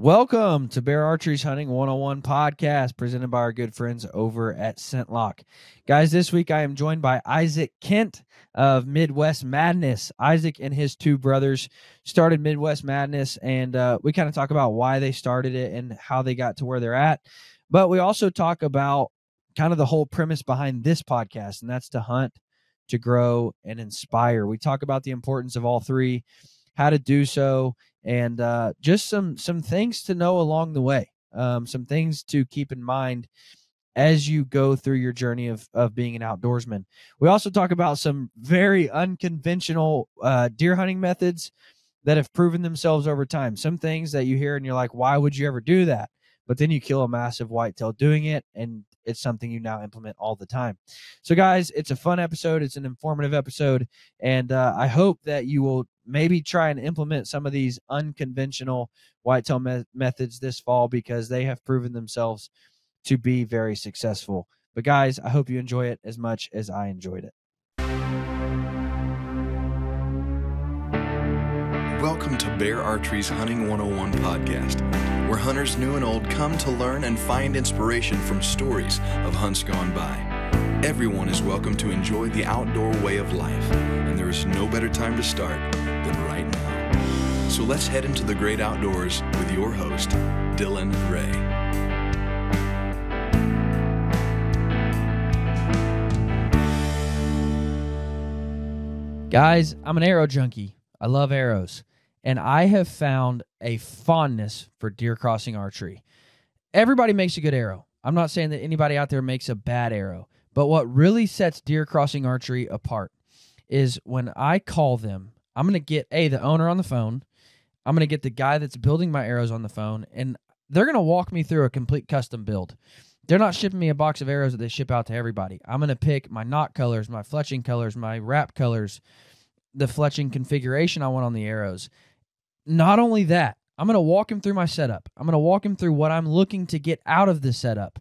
Welcome to Bear Archery's Hunting 101 podcast presented by our good friends over at ScentLok. Guys, this week I am joined by Isaac Kent of Midwest Madness. Isaac and his two brothers started Midwest Madness, and uh, we kind of talk about why they started it and how they got to where they're at. But we also talk about kind of the whole premise behind this podcast, and that's to hunt, to grow, and inspire. We talk about the importance of all three, how to do so, and uh, just some some things to know along the way. Um, some things to keep in mind as you go through your journey of of being an outdoorsman. We also talk about some very unconventional uh, deer hunting methods that have proven themselves over time. Some things that you hear and you're like, why would you ever do that? But then you kill a massive whitetail doing it, and it's something you now implement all the time. So, guys, it's a fun episode. It's an informative episode, and uh, I hope that you will maybe try and implement some of these unconventional whitetail me- methods this fall because they have proven themselves to be very successful. But guys, I hope you enjoy it as much as I enjoyed it. Welcome to Bear Archery's Hunting 101 podcast, where hunters new and old come to learn and find inspiration from stories of hunts gone by. Everyone is welcome to enjoy the outdoor way of life, and there is no better time to start than right now. So let's head into the great outdoors with your host, Dylan Ray. Guys, I'm an arrow junkie. I love arrows. And I have found a fondness for deer crossing archery. Everybody makes a good arrow. I'm not saying that anybody out there makes a bad arrow, but what really sets deer crossing archery apart is when I call them, I'm going to get A, the owner on the phone. I'm going to get the guy that's building my arrows on the phone, and they're going to walk me through a complete custom build. They're not shipping me a box of arrows that they ship out to everybody. I'm going to pick my knot colors, my fletching colors, my wrap colors, the fletching configuration I want on the arrows. Not only that, I'm going to walk him through my setup. I'm going to walk him through what I'm looking to get out of the setup.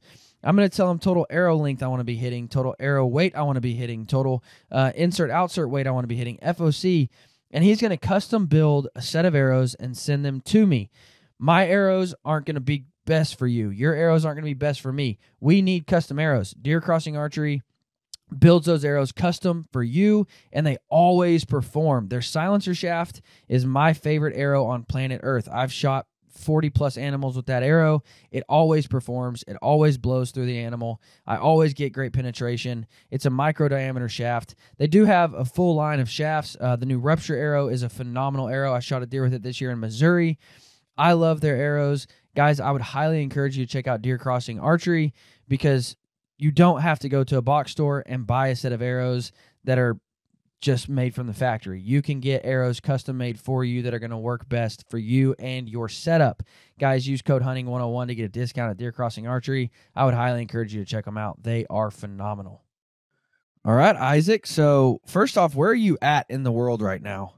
I'm going to tell him total arrow length I want to be hitting, total arrow weight I want to be hitting, total uh, insert outsert weight I want to be hitting, FOC, and he's going to custom build a set of arrows and send them to me. My arrows aren't going to be best for you. Your arrows aren't going to be best for me. We need custom arrows. Deer Crossing Archery builds those arrows custom for you and they always perform. Their silencer shaft is my favorite arrow on planet Earth. I've shot 40 plus animals with that arrow. It always performs. It always blows through the animal. I always get great penetration. It's a micro diameter shaft. They do have a full line of shafts. Uh, the new Rupture arrow is a phenomenal arrow. I shot a deer with it this year in Missouri. I love their arrows. Guys, I would highly encourage you to check out Deer Crossing Archery because you don't have to go to a box store and buy a set of arrows that are just made from the factory. You can get arrows custom made for you that are going to work best for you and your setup. Guys, use code hunting101 to get a discount at Deer Crossing Archery. I would highly encourage you to check them out. They are phenomenal. All right, Isaac. So, first off, where are you at in the world right now?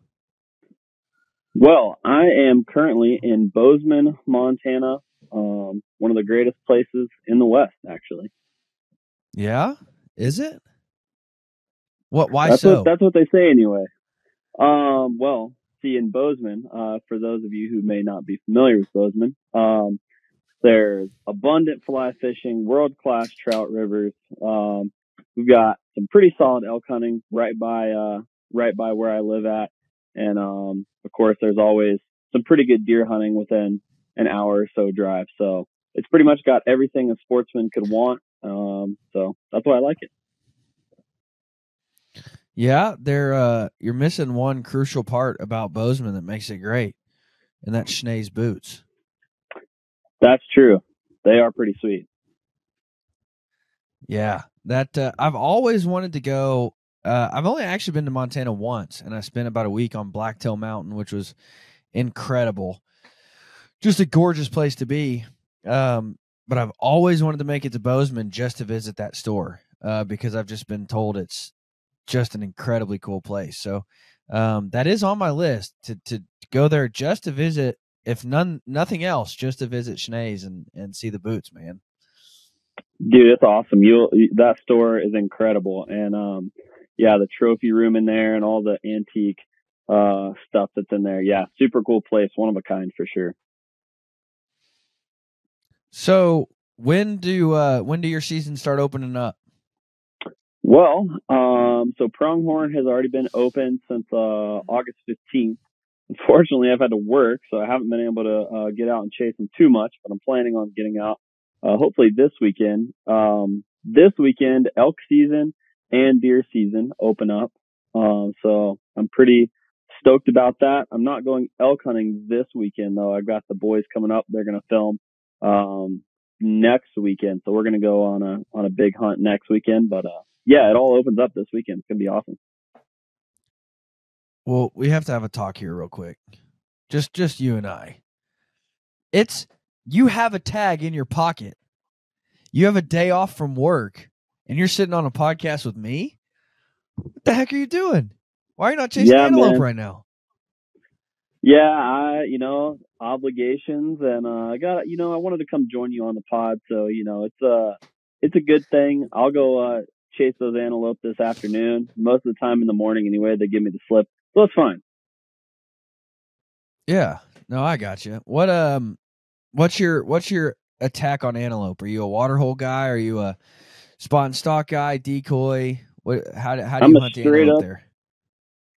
Well, I am currently in Bozeman, Montana, um, one of the greatest places in the West, actually. Yeah, is it? What? Why that's so? What, that's what they say anyway. Um, well, see, in Bozeman, uh, for those of you who may not be familiar with Bozeman, um, there's abundant fly fishing, world class trout rivers. Um, we've got some pretty solid elk hunting right by uh, right by where I live at, and um, of course, there's always some pretty good deer hunting within an hour or so drive. So it's pretty much got everything a sportsman could want. Um, so that's why I like it. Yeah, they're uh you're missing one crucial part about Bozeman that makes it great, and that's Schnee's boots. That's true. They are pretty sweet. Yeah, that uh, I've always wanted to go. Uh, I've only actually been to Montana once, and I spent about a week on Blacktail Mountain, which was incredible. just a gorgeous place to be. Um, but I've always wanted to make it to Bozeman just to visit that store uh, because I've just been told it's just an incredibly cool place. So um, that is on my list to to go there just to visit, if none nothing else, just to visit Schnee's and and see the boots, man. Dude, it's awesome. You that store is incredible, and um, yeah, the trophy room in there and all the antique uh stuff that's in there. Yeah, super cool place, one of a kind for sure. So when do uh when do your seasons start opening up? Well, um, so Pronghorn has already been open since uh, August 15th. Unfortunately, I've had to work, so I haven't been able to uh, get out and chase them too much. But I'm planning on getting out uh, hopefully this weekend. Um, this weekend, elk season and deer season open up. Um, so I'm pretty stoked about that. I'm not going elk hunting this weekend though. I've got the boys coming up. They're going to film um, next weekend, so we're going to go on a on a big hunt next weekend. But uh, yeah, it all opens up this weekend. It's gonna be awesome. Well, we have to have a talk here real quick. Just just you and I. It's you have a tag in your pocket. You have a day off from work and you're sitting on a podcast with me? What the heck are you doing? Why are you not chasing yeah, antelope man. right now? Yeah, I you know, obligations and uh I got you know, I wanted to come join you on the pod, so you know, it's a it's a good thing. I'll go uh chase those antelope this afternoon. Most of the time in the morning anyway, they give me the slip. So it's fine. Yeah. No, I got you. What um what's your what's your attack on antelope? Are you a waterhole guy? Are you a spot and stalk guy, decoy? What how how do I'm you hunt antelope up, there?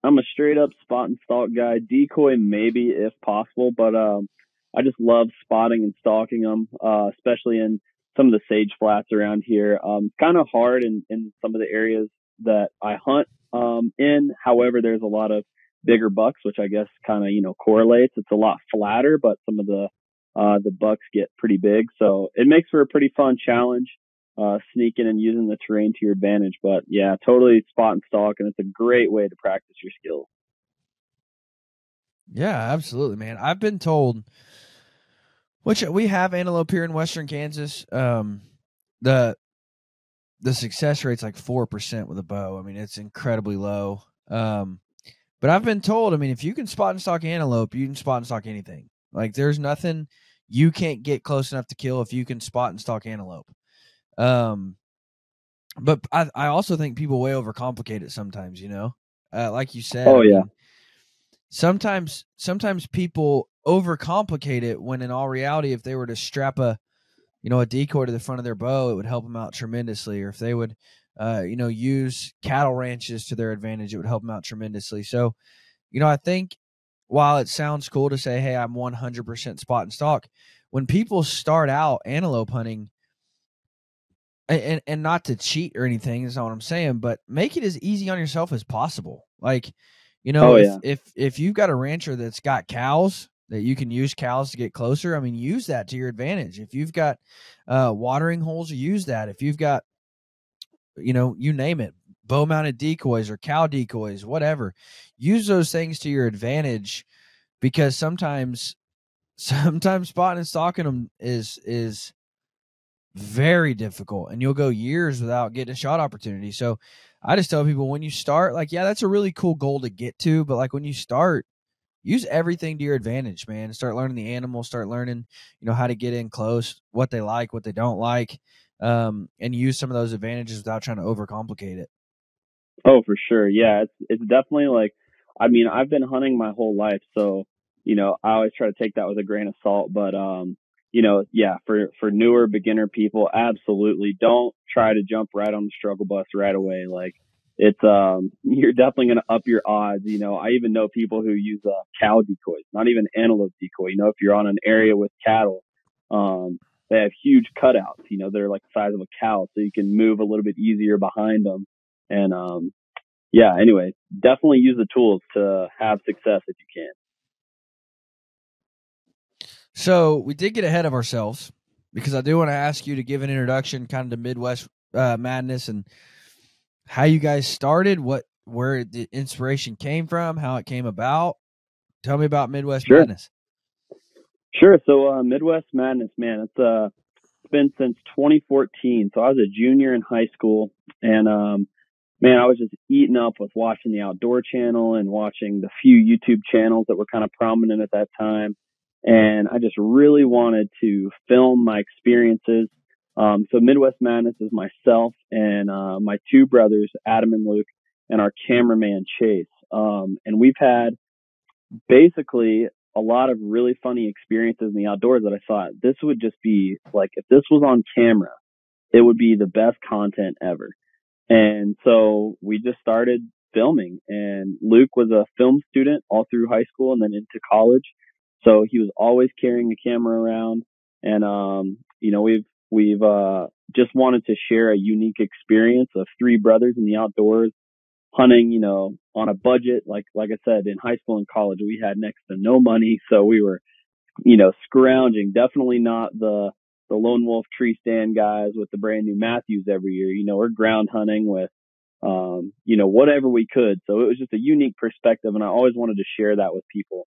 I'm a straight up spot and stalk guy. Decoy maybe if possible, but um I just love spotting and stalking them, uh, especially in some of the sage flats around here. Um, kind of hard in, in some of the areas that I hunt um, in. However, there's a lot of bigger bucks, which I guess kind of you know correlates. It's a lot flatter, but some of the uh, the bucks get pretty big, so it makes for a pretty fun challenge. Uh, sneaking and using the terrain to your advantage, but yeah, totally spot and stalk, and it's a great way to practice your skills. Yeah, absolutely, man. I've been told which we have antelope here in western Kansas. Um, the the success rate's like four percent with a bow. I mean, it's incredibly low. Um, but I've been told, I mean, if you can spot and stalk antelope, you can spot and stalk anything. Like there's nothing you can't get close enough to kill if you can spot and stalk antelope. Um, but I I also think people way overcomplicate it sometimes. You know, uh, like you said. Oh yeah. I mean, sometimes sometimes people overcomplicate it when in all reality if they were to strap a you know a decoy to the front of their bow it would help them out tremendously or if they would uh, you know use cattle ranches to their advantage it would help them out tremendously. So you know i think while it sounds cool to say hey i'm 100% spot and stalk when people start out antelope hunting and, and not to cheat or anything is not what i'm saying but make it as easy on yourself as possible. Like you know, oh, if, yeah. if if you've got a rancher that's got cows that you can use cows to get closer, I mean, use that to your advantage. If you've got uh, watering holes, use that. If you've got, you know, you name it, bow mounted decoys or cow decoys, whatever, use those things to your advantage because sometimes, sometimes spotting and stalking them is is very difficult, and you'll go years without getting a shot opportunity. So I just tell people when you start, like, yeah, that's a really cool goal to get to, but like when you start, use everything to your advantage, man. Start learning the animal, start learning, you know, how to get in close, what they like, what they don't like, um, and use some of those advantages without trying to overcomplicate it. Oh, for sure. Yeah, it's it's definitely like I mean, I've been hunting my whole life, so you know, I always try to take that with a grain of salt, but um you know, yeah, for for newer beginner people, absolutely don't try to jump right on the struggle bus right away. Like it's um you're definitely going to up your odds. You know, I even know people who use uh, cow decoys, not even antelope decoy. You know, if you're on an area with cattle, um, they have huge cutouts. You know, they're like the size of a cow, so you can move a little bit easier behind them. And um, yeah, anyway, definitely use the tools to have success if you can. So we did get ahead of ourselves because I do want to ask you to give an introduction, kind of to Midwest uh, Madness and how you guys started, what where the inspiration came from, how it came about. Tell me about Midwest sure. Madness. Sure. So uh, Midwest Madness, man, it's uh, it's been since 2014. So I was a junior in high school, and um, man, I was just eating up with watching the Outdoor Channel and watching the few YouTube channels that were kind of prominent at that time. And I just really wanted to film my experiences. Um, so Midwest Madness is myself and uh, my two brothers, Adam and Luke, and our cameraman Chase. Um, and we've had basically a lot of really funny experiences in the outdoors that I thought this would just be like if this was on camera, it would be the best content ever. And so we just started filming and Luke was a film student all through high school and then into college. So he was always carrying a camera around and um you know we've we've uh just wanted to share a unique experience of three brothers in the outdoors hunting, you know, on a budget. Like, like I said, in high school and college, we had next to no money. So we were, you know, scrounging, definitely not the, the lone wolf tree stand guys with the brand new Mathews every year. You know, we're ground hunting with, um, you know, whatever we could. So it was just a unique perspective. And I always wanted to share that with people.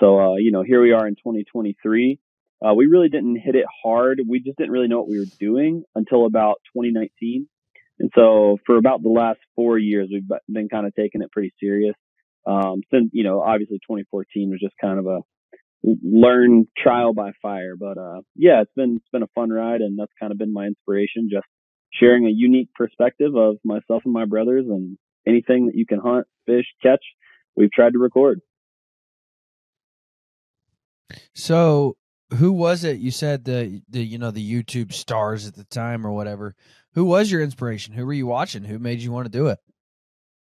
So, uh, you know, here we are in 2023. Uh, we really didn't hit it hard. We just didn't really know what we were doing until about 2019. And so for about the last four years, we've been kind of taking it pretty serious. Um, since, you know, obviously 2014 was just kind of a learn trial by fire. But, uh, yeah, it's been, it's been a fun ride and that's kind of been my inspiration, just sharing a unique perspective of myself and my brothers and anything that you can hunt, fish, catch, we've tried to record. So who was it? You said the the you know the YouTube stars at the time or whatever. Who was your inspiration? Who were you watching? Who made you want to do it?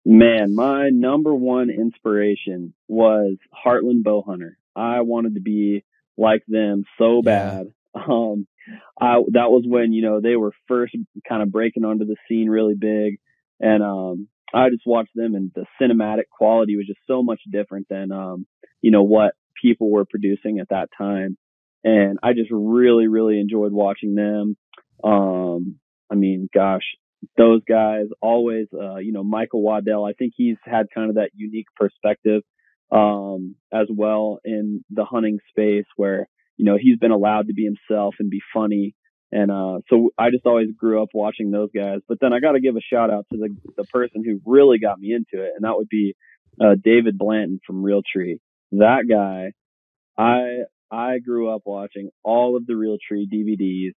Man, my number one inspiration was Heartland Bowhunter. I wanted to be like them so bad. Yeah. Um, I that was when you know they were first kind of breaking onto the scene really big, and um, I just watched them, and the cinematic quality was just so much different than um, you know what people were producing at that time and I just really, really enjoyed watching them. Um, I mean, gosh, those guys always, uh, you know, Michael Waddell, I think he's had kind of that unique perspective, um, as well in the hunting space where, you know, he's been allowed to be himself and be funny. And, uh, so I just always grew up watching those guys. But then I got to give a shout out to the, the person who really got me into it. And that would be, uh, David Blanton from Realtree. That guy, I I grew up watching all of the Realtree DVDs.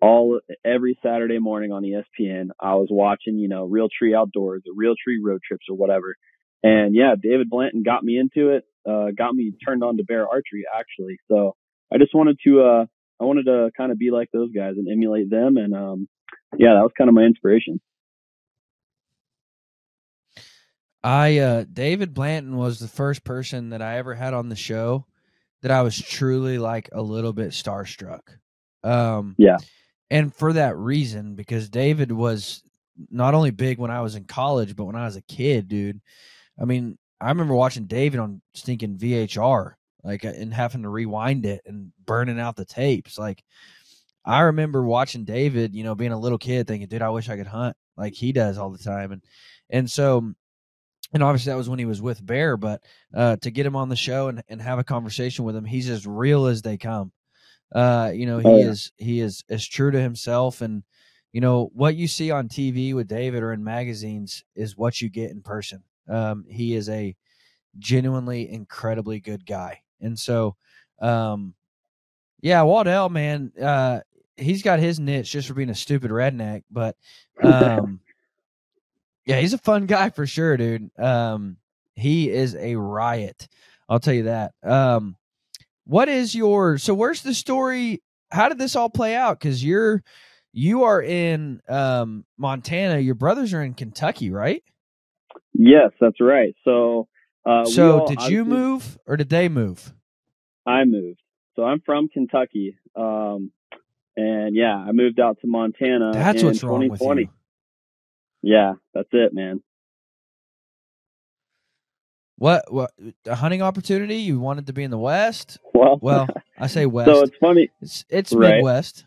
All every Saturday morning on ESPN, I was watching, you know, Realtree Outdoors or Realtree Road Trips or whatever. And yeah, David Blanton got me into it. Uh, got me turned on to bear archery actually. So I just wanted to, uh, I wanted to kind of be like those guys and emulate them. And um, yeah, that was kind of my inspiration. I uh, David Blanton was the first person that I ever had on the show that I was truly like a little bit starstruck. Um, yeah. And for that reason, because David was not only big when I was in college, but when I was a kid, dude. I mean, I remember watching David on stinking VHS, like, uh, and having to rewind it and burning out the tapes. Like, I remember watching David, you know, being a little kid, thinking, "Dude, I wish I could hunt like he does all the time." And and so and obviously that was when he was with Bear, but uh, to get him on the show and, and have a conversation with him, he's as real as they come. Uh, you know, he oh, yeah. is he is as true to himself, and you know what you see on TV with David or in magazines is what you get in person. Um, he is a genuinely incredibly good guy, and so, um, yeah, Waddell, man, uh, he's got his niche just for being a stupid redneck, but um, yeah, he's a fun guy for sure, dude. Um, he is a riot. I'll tell you that. Um, what is your so? Where's the story? How did this all play out? Because you're you are in um, Montana. Your brothers are in Kentucky, right? Yes, that's right. So, uh, so all, did you move or did they move? I moved. So I'm from Kentucky, um, and yeah, I moved out to Montana. That's what's wrong with you. Yeah, that's it, man. What what a hunting opportunity? You wanted to be in the West? Well, well, I say West. So it's funny. It's it's right. Midwest.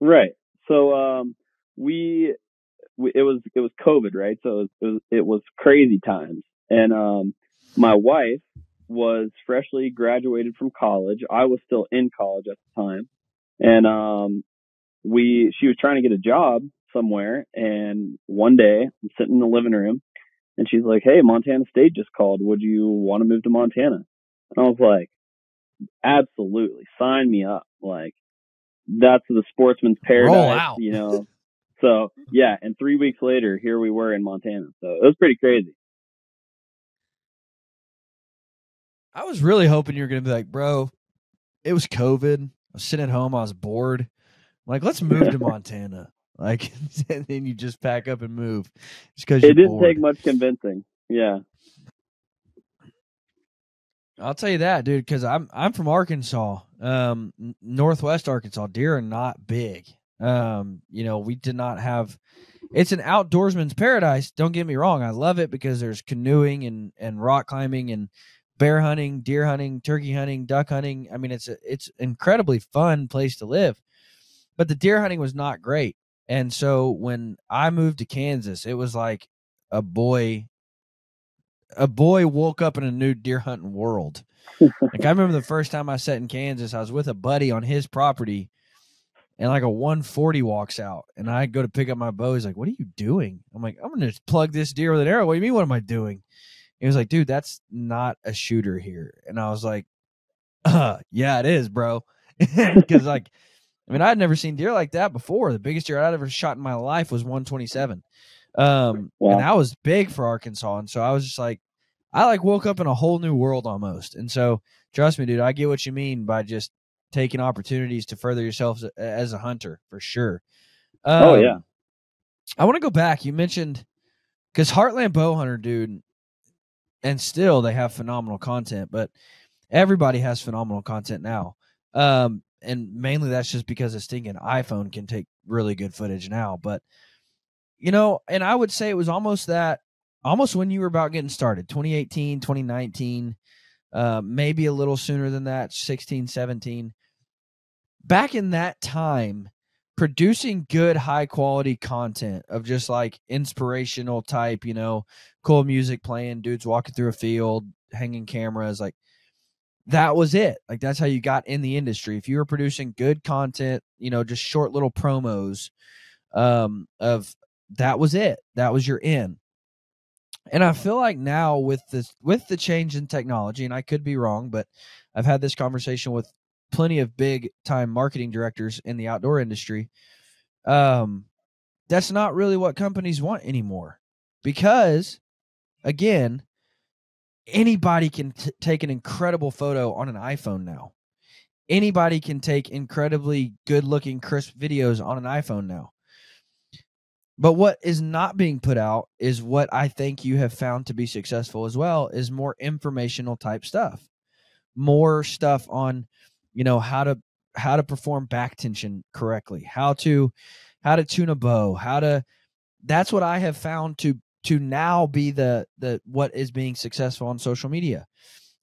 Right. So um, we, we it was it was COVID, right? So it was it was, it was crazy times, and um, my wife was freshly graduated from college. I was still in college at the time, and um, we she was trying to get a job somewhere. And one day, I'm sitting in the living room, and she's like, "Hey, Montana State just called. Would you want to move to Montana?" And I was like, "Absolutely, sign me up!" Like that's the sportsman's oh, paradise, out. you know. So yeah, and three weeks later, here we were in Montana. So it was pretty crazy. I was really hoping you were going to be like, bro, it was COVID. I was sitting at home. I was bored. I'm like, let's move to Montana. Like, and then you just pack up and move just because It didn't bored. take much convincing. Yeah. I'll tell you that, dude, because I'm I'm from Arkansas, um, Northwest Arkansas. Deer are not big. Um, you know, we did not have. It's an outdoorsman's paradise. Don't get me wrong. I love it because there's canoeing and and rock climbing and bear hunting, deer hunting, turkey hunting, duck hunting. I mean, it's a it's incredibly fun place to live. But the deer hunting was not great, and so when I moved to Kansas, it was like a boy a boy woke up in a new deer hunting world. like I remember the first time I sat in Kansas, I was with a buddy on his property, and like a 140 walks out, and I go to pick up my bow. He's like, "What are you doing?" I'm like, "I'm gonna plug this deer with an arrow." What do you mean? What am I doing? He was like, "Dude, that's not a shooter here." And I was like, uh, "Yeah, it is, bro." Because like, I mean, I'd never seen deer like that before. The biggest deer I'd ever shot in my life was 127. Um, Wow. and that was big for Arkansas. And so I was just like, I like woke up in a whole new world almost. And so trust me, dude, I get what you mean by just taking opportunities to further yourself as a, as a hunter for sure. Oh, Um, yeah. I want to go back. You mentioned because Heartland Bow Hunter, dude, and still they have phenomenal content, but everybody has phenomenal content now. Um, and mainly that's just because a stinking iPhone can take really good footage now. But you know, and I would say it was almost that, almost when you were about getting started, 2018, 2019, uh, maybe a little sooner than that, 16, 17. Back in that time, producing good high quality content of just like inspirational type you know cool music playing dudes walking through a field hanging cameras like that was it. Like that's how you got in the industry. If you were producing good content you know just short little promos um of that was it. That was your in. And i feel like now with this with the change in technology and i could be wrong but i've had this conversation with plenty of big time marketing directors in the outdoor industry um that's not really what companies want anymore. Because again anybody can t- take an incredible photo on an iphone now. Anybody can take incredibly good looking crisp videos on an iphone now. But what is not being put out is what i think you have found to be successful as well is more informational type stuff. More stuff on you know how to how to perform back tension correctly how to how to tune a bow how to that's what i have found to to now be the the what is being successful on social media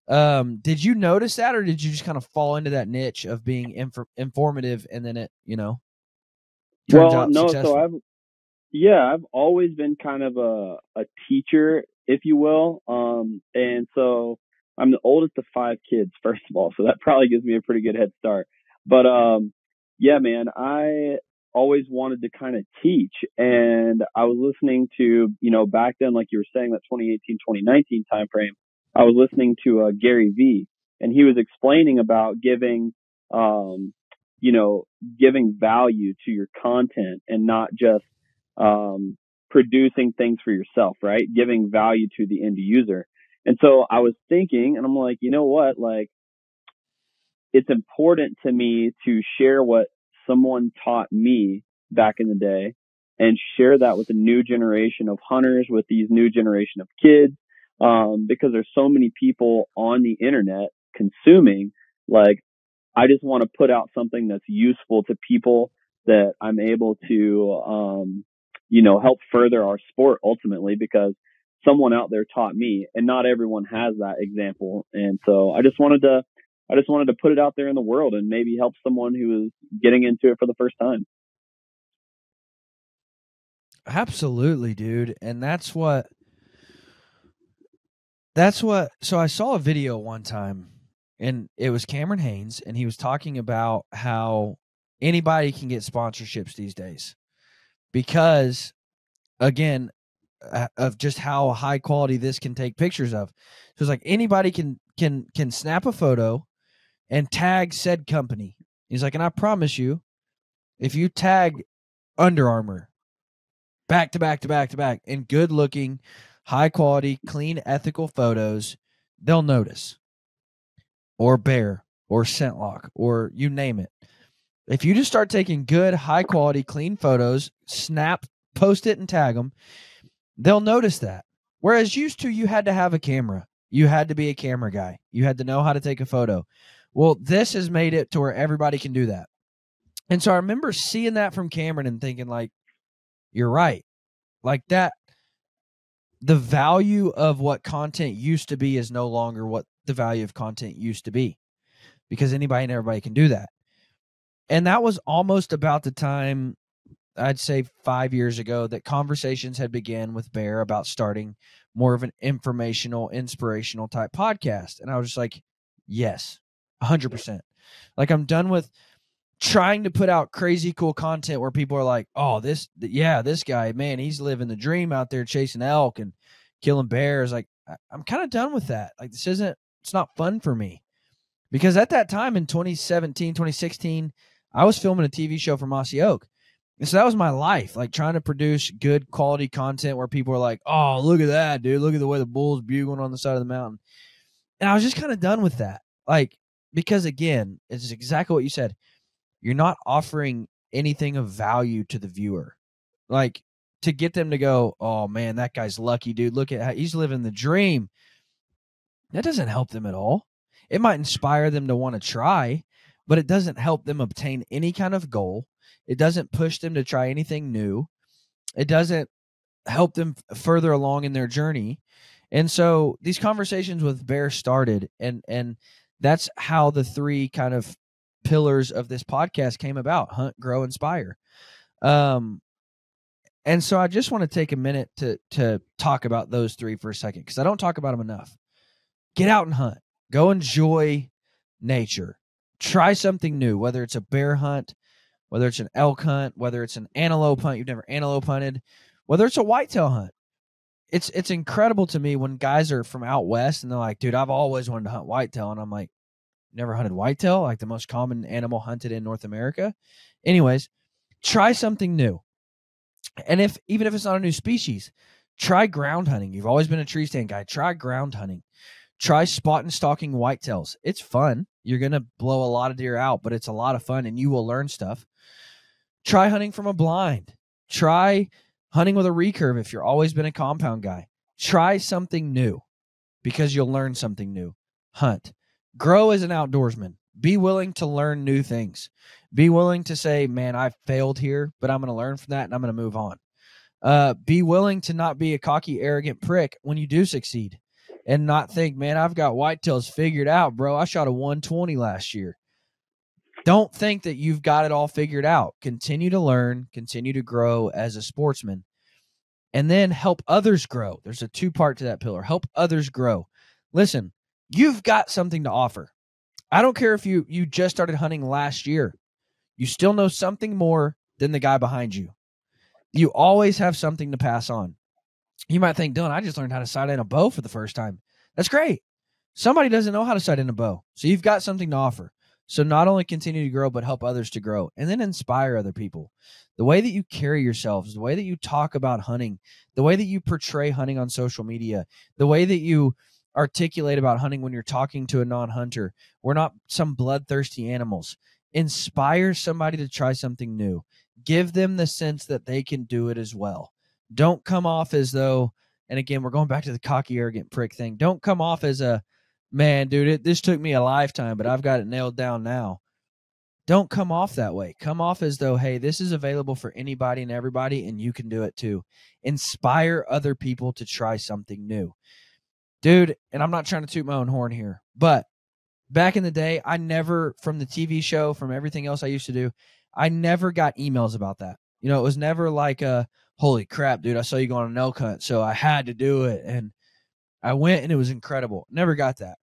um did you notice that or did you just kind of fall into that niche of being infor- informative and then it you know well, no, successful? so I've yeah, I've always been kind of a a teacher, if you will. Um, and so I'm the oldest of five kids, first of all, so that probably gives me a pretty good head start. But um, yeah, man, I always wanted to kind of teach, and I was listening to, you know, back then, like you were saying, that 2018, 2019 time frame. I was listening to uh, Gary Vee, and he was explaining about giving, um, you know, giving value to your content and not just um, producing things for yourself, right? Giving value to the end user. And so I was thinking, and I'm like, you know what? Like, it's important to me to share what someone taught me back in the day and share that with a new generation of hunters, with these new generation of kids, um, because there's so many people on the internet consuming. Like, I just want to put out something that's useful to people that I'm able to, um, you know, help further our sport ultimately because someone out there taught me and not everyone has that example. And so I just wanted to, I just wanted to put it out there in the world and maybe help someone who is getting into it for the first time. Absolutely, dude. And that's what that's what so I saw a video one time and it was Cameron Hanes and he was talking about how anybody can get sponsorships these days because again uh, of just how high quality this can take pictures of. So it's like anybody can can can snap a photo and tag said company. He's like, and I promise you, if you tag Under Armour back to back to back to back in good looking, high quality, clean, ethical photos, they'll notice. Or Bear or ScentLok or you name it. If you just start taking good, high quality, clean photos, snap, post it, and tag them, they'll notice that. Whereas used to, you had to have a camera. You had to be a camera guy. You had to know how to take a photo. Well, this has made it to where everybody can do that. And so I remember seeing that from Cameron and thinking, like, you're right. Like that, the value of what content used to be is no longer what the value of content used to be because anybody and everybody can do that. And that was almost about the time I'd say 5 years ago that conversations had began with Bear about starting more of an informational, inspirational type podcast. And I was just like, yes, 100%. Like I'm done with trying to put out crazy cool content where people are like, "Oh, this yeah, this guy, man, he's living the dream out there chasing elk and killing bears." Like I'm kind of done with that. Like this isn't it's not fun for me. Because at that time in 2017, 2016, I was filming a TV show for Mossy Oak. And so that was my life, like trying to produce good quality content where people are like, "Oh, look at that, dude! Look at the way the bull's bugling on the side of the mountain." And I was just kind of done with that, like because again, it's exactly what you said. You're not offering anything of value to the viewer, like to get them to go, "Oh man, that guy's lucky, dude! Look at how he's living the dream." That doesn't help them at all. It might inspire them to want to try, but it doesn't help them obtain any kind of goal. It doesn't push them to try anything new. It doesn't help them further along in their journey. And so these conversations with Bear started and and that's how the three kind of pillars of this podcast came about, hunt, grow, inspire. Um and so I just want to take a minute to to talk about those three for a second cuz I don't talk about them enough. Get out and hunt. Go enjoy nature. Try something new, whether it's a bear hunt, whether it's an elk hunt, whether it's an antelope hunt you've never antelope hunted, whether it's a whitetail hunt. It's it's incredible to me when guys are from out west and they're like, dude, I've always wanted to hunt whitetail. And I'm like, never hunted whitetail, like the most common animal hunted in North America. Anyways, try something new. And if even if it's not a new species, try ground hunting. You've always been a tree stand guy. Try ground hunting. Try spot and stalking whitetails. It's fun. You're going to blow a lot of deer out, but it's a lot of fun and you will learn stuff. Try hunting from a blind. Try hunting with a recurve if you're always been a compound guy. Try something new because you'll learn something new. Hunt. Grow as an outdoorsman. Be willing to learn new things. Be willing to say, man, I failed here, but I'm going to learn from that and I'm going to move on. Uh, be willing to not be a cocky, arrogant prick when you do succeed and not think, man, I've got whitetails figured out, bro. I shot a 120 last year. Don't think that you've got it all figured out. Continue to learn, continue to grow as a sportsman, and then help others grow. There's a two part to that pillar help others grow. Listen, you've got something to offer. I don't care if you you just started hunting last year. You still know something more than the guy behind you. You always have something to pass on. You might think, Dylan, I just learned how to sight in a bow for the first time. That's great. Somebody doesn't know how to sight in a bow. So you've got something to offer. So not only continue to grow, but help others to grow and then inspire other people. The way that you carry yourselves, the way that you talk about hunting, the way that you portray hunting on social media, the way that you articulate about hunting when you're talking to a non hunter. We're not some bloodthirsty animals. Inspire somebody to try something new. Give them the sense that they can do it as well. Don't come off as though, and again, we're going back to the cocky, arrogant prick thing. Don't come off as a man, dude. It, this took me a lifetime, but I've got it nailed down now. Don't come off that way. Come off as though, hey, this is available for anybody and everybody, and you can do it too. Inspire other people to try something new. Dude, and I'm not trying to toot my own horn here, but back in the day, I never, from the TV show, from everything else I used to do, I never got emails about that. You know, it was never like a, holy crap, dude, I saw you go on an elk hunt, so I had to do it. And I went and it was incredible. Never got that.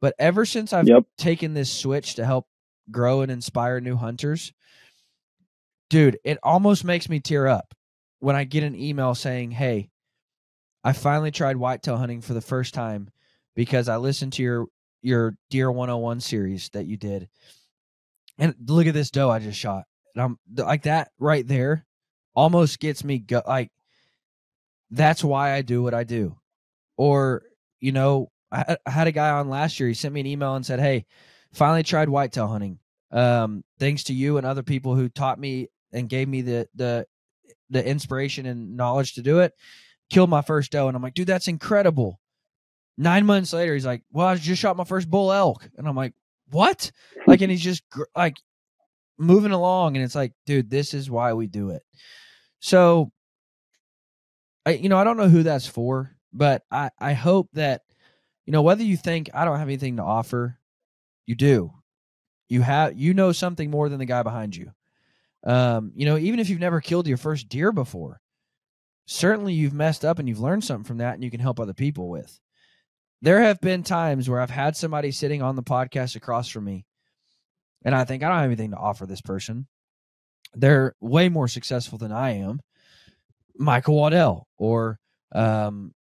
But ever since I've Yep. taken this switch to help grow and inspire new hunters, dude, it almost makes me tear up when I get an email saying, "Hey, I finally tried whitetail hunting for the first time because I listened to your your Deer 101 series that you did. And look at this doe I just shot." And I'm like that right there almost gets me go like that's why I do what I do. Or, you know, I, I had a guy on last year. He sent me an email and said, "Hey, finally tried whitetail hunting. Um, thanks to you and other people who taught me and gave me the the the inspiration and knowledge to do it. Killed my first doe." And I'm like, "Dude, that's incredible." Nine months later, he's like, "Well, I just shot my first bull elk," and I'm like, "What?" Like, and he's just like moving along, and it's like, dude, this is why we do it. So, I, you know, I don't know who that's for, but I, I hope that, you know, whether you think I don't have anything to offer, you do. You have, you know, something more than the guy behind you. Um, you know, even if you've never killed your first deer before, certainly you've messed up and you've learned something from that and you can help other people with. There have been times where I've had somebody sitting on the podcast across from me and I think I don't have anything to offer this person. They're way more successful than I am. Michael Waddell or um,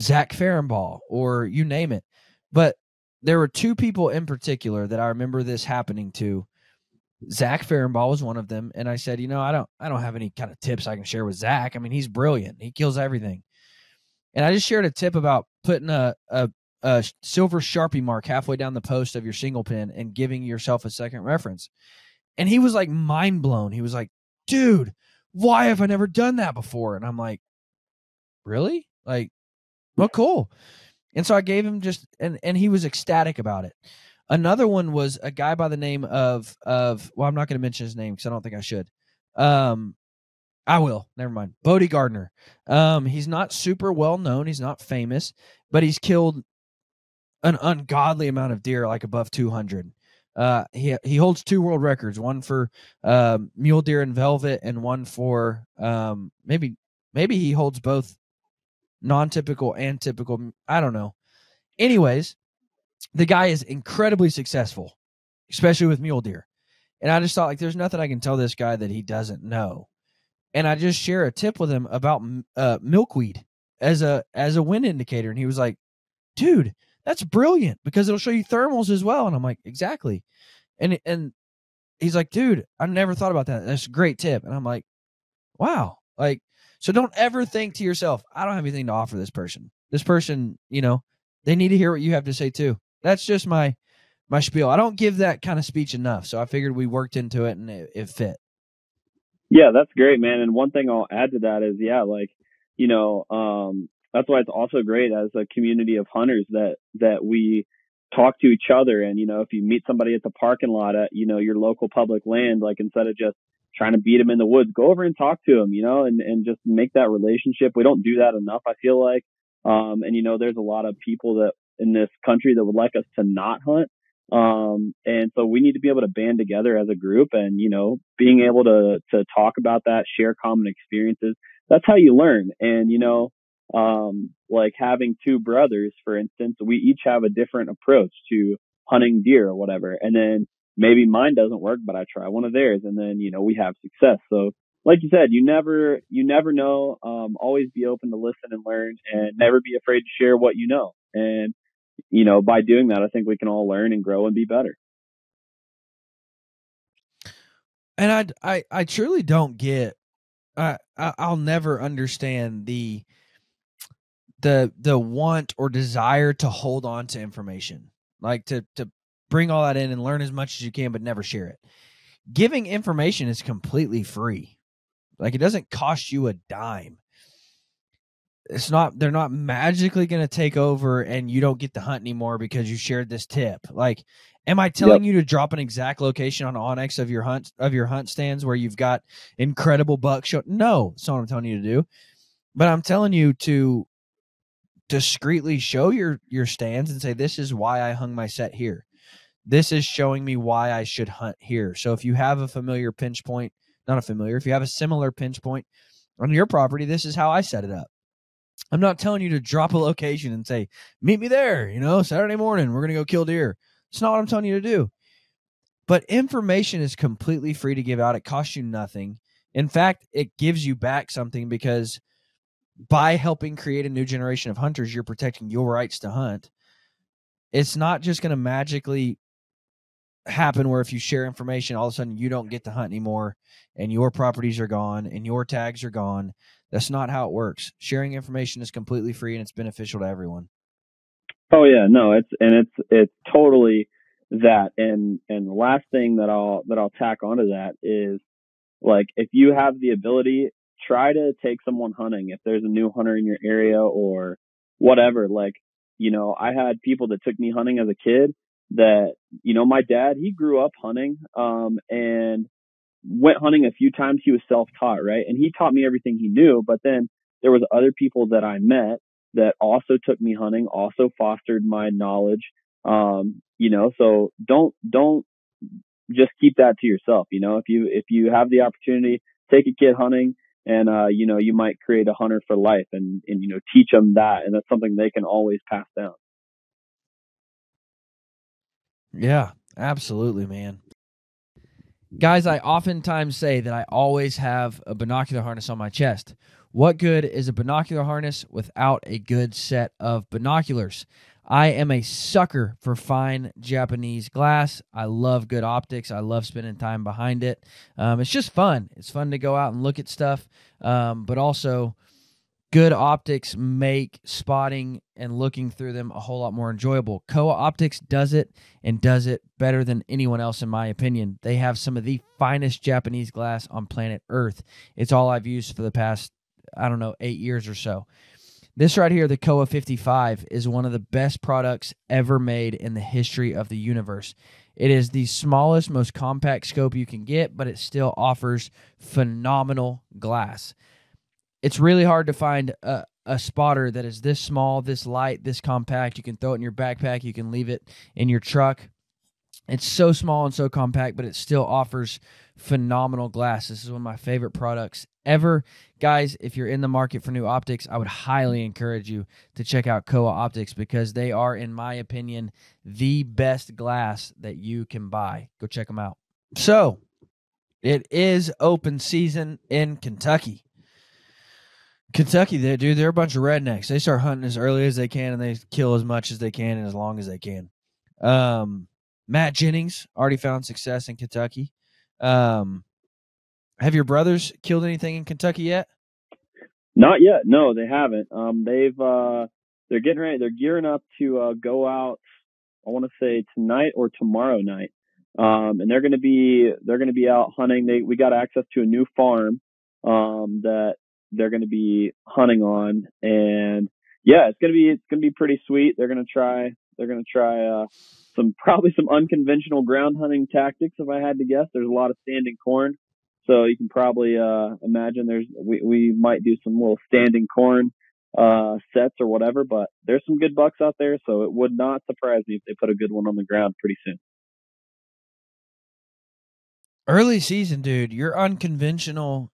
Zach Farrenball or you name it. But there were two people in particular that I remember this happening to. Zach Farrenball was one of them, and I said, you know, I don't, I don't have any kind of tips I can share with Zach. I mean, he's brilliant; he kills everything. And I just shared a tip about putting a, a a silver sharpie mark halfway down the post of your single pin and giving yourself a second reference. And he was like mind blown. He was like, dude, why have I never done that before? And I'm like, really? Like, well, cool. And so I gave him just, and, and he was ecstatic about it. Another one was a guy by the name of, of, well, I'm not going to mention his name because I don't think I should. Um, I will. Never mind. Bodie Gardner. Um, he's not super well known. He's not famous, but he's killed an ungodly amount of deer, like above 200. Uh, he he holds two world records, one for um, mule deer and velvet, and one for um, maybe maybe he holds both non-typical and typical. I don't know. Anyways, the guy is incredibly successful, especially with mule deer. And I just thought like, there's nothing I can tell this guy that he doesn't know. And I just share a tip with him about uh, milkweed as a as a wind indicator, and he was like, "Dude, that's brilliant because it'll show you thermals as well." And I'm like, "Exactly." And and he's like, "Dude, I never thought about that. That's a great tip." And I'm like, "Wow!" Like, so don't ever think to yourself, "I don't have anything to offer this person." This person, you know, they need to hear what you have to say too. That's just my my spiel. I don't give that kind of speech enough, so I figured we worked into it and it, it fit. Yeah, that's great, man. And one thing I'll add to that is, yeah, like, you know, um, that's why it's also great as a community of hunters that, that we talk to each other. And, you know, if you meet somebody at the parking lot at, you know, your local public land, like instead of just trying to beat them in the woods, go over and talk to them, you know, and, and just make that relationship. We don't do that enough, I feel like. Um, and, you know, there's a lot of people that in this country that would like us to not hunt. Um, and so we need to be able to band together as a group and, you know, being able to, to talk about that, share common experiences. That's how you learn. And, you know, um, like having two brothers, for instance, we each have a different approach to hunting deer or whatever. And then maybe mine doesn't work, but I try one of theirs and then, you know, we have success. So like you said, you never, you never know. Um, always be open to listen and learn and never be afraid to share what you know. And, you know, by doing that, I think we can all learn and grow and be better. And I, I, I truly don't get. I, I I'll never understand the the the want or desire to hold on to information, like to to bring all that in and learn as much as you can, but never share it. Giving information is completely free. Like it doesn't cost you a dime it's not they're not magically going to take over and you don't get to hunt anymore because you shared this tip. Like am i telling yep. you to drop an exact location on onX of your hunt of your hunt stands where you've got incredible buck show no that's not what i'm telling you to do. But i'm telling you to discreetly show your your stands and say this is why i hung my set here. This is showing me why i should hunt here. So if you have a familiar pinch point not a familiar if you have a similar pinch point on your property this is how i set it up I'm not telling you to drop a location and say, meet me there, you know, Saturday morning, we're going to go kill deer. It's not what I'm telling you to do. But information is completely free to give out. It costs you nothing. In fact, it gives you back something because by helping create a new generation of hunters, you're protecting your rights to hunt. It's not just going to magically happen where if you share information, all of a sudden you don't get to hunt anymore and your properties are gone and your tags are gone. That's not how it works. Sharing information is completely free and it's beneficial to everyone. Oh yeah, no, it's and it's it's totally that. And and the last thing that I'll that I'll tack onto that is like if you have the ability, try to take someone hunting. If there's a new hunter in your area or whatever, like you know, I had people that took me hunting as a kid that you know my dad he grew up hunting um and went hunting a few times. He was self-taught right? And he taught me everything he knew but then there was other people that i met that also took me hunting also fostered my knowledge um you know so don't don't just keep that to yourself you know? If you if you have the opportunity take a kid hunting and uh you know you might create a hunter for life and and you know teach them that and that's something they can always pass down. Yeah, absolutely, man. Guys, I oftentimes say that I always have a binocular harness on my chest. What good is a binocular harness without a good set of binoculars? I am a sucker for fine Japanese glass. I love good optics. I love spending time behind it. Um, it's just fun. It's fun to go out and look at stuff, um, but also good optics make spotting and looking through them a whole lot more enjoyable. Kowa Optics does it and does it better than anyone else, in my opinion. They have some of the finest Japanese glass on planet Earth. It's all I've used for the past, I don't know, eight years or so. This right here, the Kowa 55, is one of the best products ever made in the history of the universe. It is the smallest, most compact scope you can get, but it still offers phenomenal glass it's really hard to find a, a spotter that is this small, this light, this compact. You can throw it in your backpack, you can leave it in your truck. It's so small and so compact, but it still offers phenomenal glass. This is one of my favorite products ever. Guys, if you're in the market for new optics, I would highly encourage you to check out Kowa Optics because they are, in my opinion, the best glass that you can buy. Go check them out. So, it is open season in Kentucky. Kentucky, they dude, they're a bunch of rednecks. They start hunting as early as they can and they kill as much as they can and as long as they can. Um, Matt Jennings already found success in Kentucky. Um, have your brothers killed anything in Kentucky yet? Not yet. No, they haven't. Um, they've uh, they're getting ready. They're gearing up to uh, go out. I want to say tonight or tomorrow night. Um, and they're going to be they're going to be out hunting. They we got access to a new farm um, that they're going to be hunting on. And yeah, it's going to be, it's going to be pretty sweet. They're going to try, they're going to try, uh, some, probably some unconventional ground hunting tactics. If I had to guess, there's a lot of standing corn. So you can probably, uh, imagine there's, we, we might do some little standing corn, uh, sets or whatever, but there's some good bucks out there. So it would not surprise me if they put a good one on the ground pretty soon. Early season, dude, your unconventional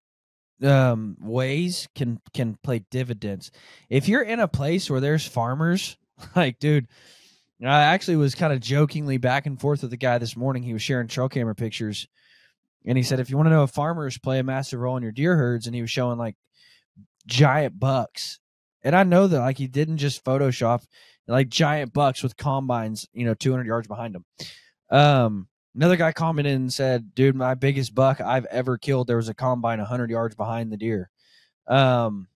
um, ways can can play dividends. If you're in a place where there's farmers, like dude, I actually was kind of jokingly back and forth with the guy this morning. He was sharing trail camera pictures, and he said, if you want to know if farmers play a massive role in your deer herds, and he was showing like giant bucks, and I know that like he didn't just Photoshop like giant bucks with combines, you know, 200 yards behind them. Um, Another guy commented and said, "Dude, my biggest buck I've ever killed. There was a combine 100 yards behind the deer." Um,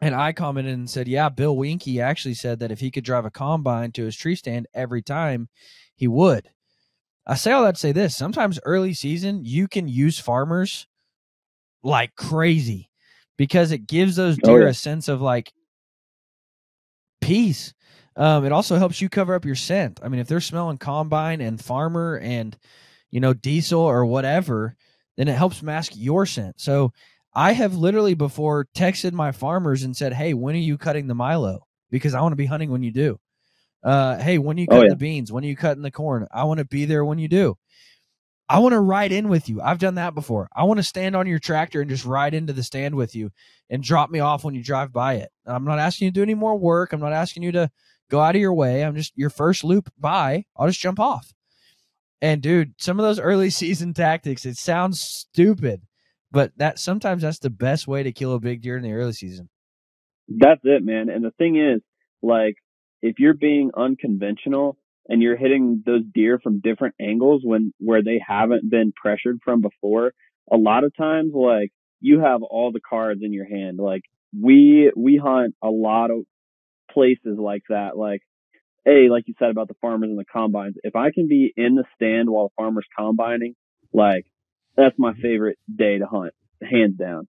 and I commented and said, "Yeah, Bill Winke actually said that if he could drive a combine to his tree stand every time, he would." I say all that to say this: sometimes early season you can use farmers like crazy because it gives those oh, deer oh, yeah. a sense of like peace. Um, it also helps you cover up your scent. I mean, if they're smelling combine and farmer and you know diesel or whatever, then it helps mask your scent. So I have literally before texted my farmers and said, "Hey, when are you cutting the Milo? Because I want to be hunting when you do. Uh, hey, when you cut oh, yeah. the beans? When are you cutting the corn? I want to be there when you do." I want to ride in with you. I've done that before. I want to stand on your tractor and just ride into the stand with you and drop me off when you drive by it. I'm not asking you to do any more work. I'm not asking you to go out of your way. I'm just your first loop by. I'll just jump off. And dude, some of those early season tactics, it sounds stupid, but that sometimes that's the best way to kill a big deer in the early season. That's it, man. And the thing is, like, if you're being unconventional and you're hitting those deer from different angles when where they haven't been pressured from before, a lot of times, like, you have all the cards in your hand. Like, we we hunt a lot of places like that. Like, a like you said about the farmers and the combines. If I can be in the stand while the farmers combining, like that's my favorite day to hunt, hands down.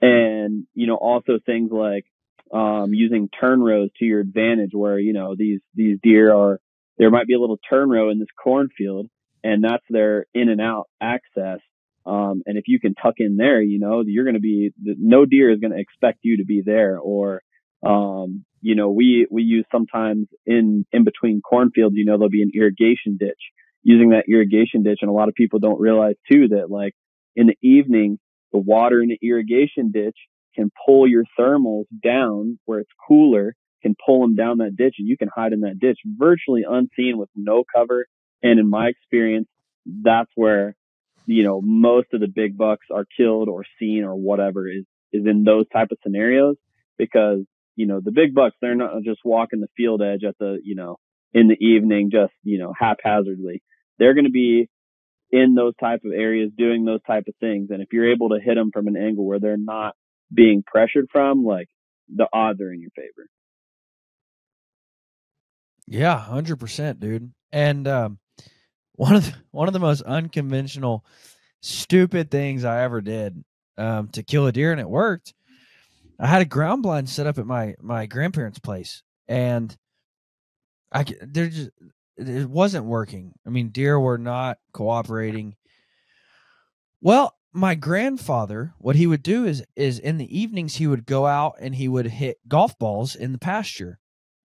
And you know, also things like um, using turn rows to your advantage, where you know these these deer are there might be a little turn row in this cornfield, and that's their in and out access. Um, and if you can tuck in there, you know, you're going to be, no deer is going to expect you to be there. Or, um, you know, we, we use sometimes in, in between cornfields, you know, there'll be an irrigation ditch using that irrigation ditch. And a lot of people don't realize too that like in the evening, the water in the irrigation ditch can pull your thermals down where it's cooler, can pull them down that ditch and you can hide in that ditch virtually unseen with no cover. And in my experience, that's where you know, most of the big bucks are killed or seen or whatever is, is in those type of scenarios because, you know, the big bucks, they're not just walking the field edge at the, you know, in the evening, just, you know, haphazardly. They're going to be in those type of areas doing those type of things. And if you're able to hit them from an angle where they're not being pressured from, like the odds are in your favor. Yeah, hundred percent, dude. And um, one of the, one of the most unconventional, stupid things I ever did um, to kill a deer, and it worked. I had a ground blind set up at my my grandparents' place, and I there just it wasn't working. I mean, deer were not cooperating. Well, my grandfather, what he would do is is in the evenings he would go out and he would hit golf balls in the pasture,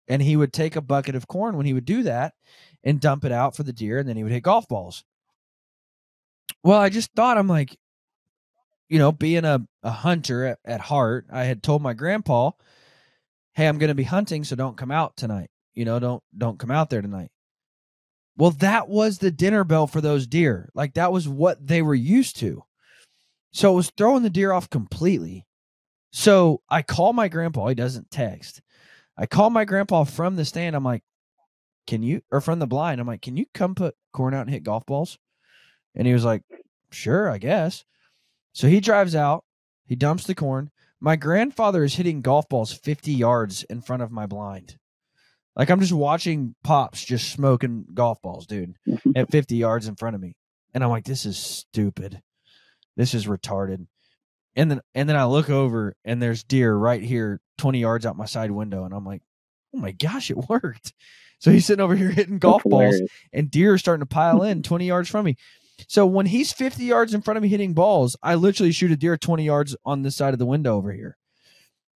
and he would take a bucket of corn when he would do that, and dump it out for the deer, and then he would hit golf balls. Well, I just thought, I'm like, you know, being a, a hunter at, at heart, I had told my grandpa, hey, I'm going to be hunting, so don't come out tonight. You know, don't don't come out there tonight. Well, that was the dinner bell for those deer. Like that was what they were used to. So it was throwing the deer off completely. So I call my grandpa. He doesn't text. I call my grandpa from the stand. I'm like, can you or from the blind i'm like can you come put corn out and hit golf balls and he was like sure i guess so he drives out he dumps the corn. My grandfather is hitting golf balls 50 yards in front of my blind. Like i'm just watching pops just smoking golf balls dude at 50 yards in front of me. And i'm like this is stupid. This is retarded. And then and then i look over and there's deer right here 20 yards out my side window. And i'm like oh my gosh it worked. So he's sitting over here hitting golf balls, and deer are starting to pile in 20 yards from me. So when he's 50 yards in front of me hitting balls, I literally shoot a deer 20 yards on this side of the window over here.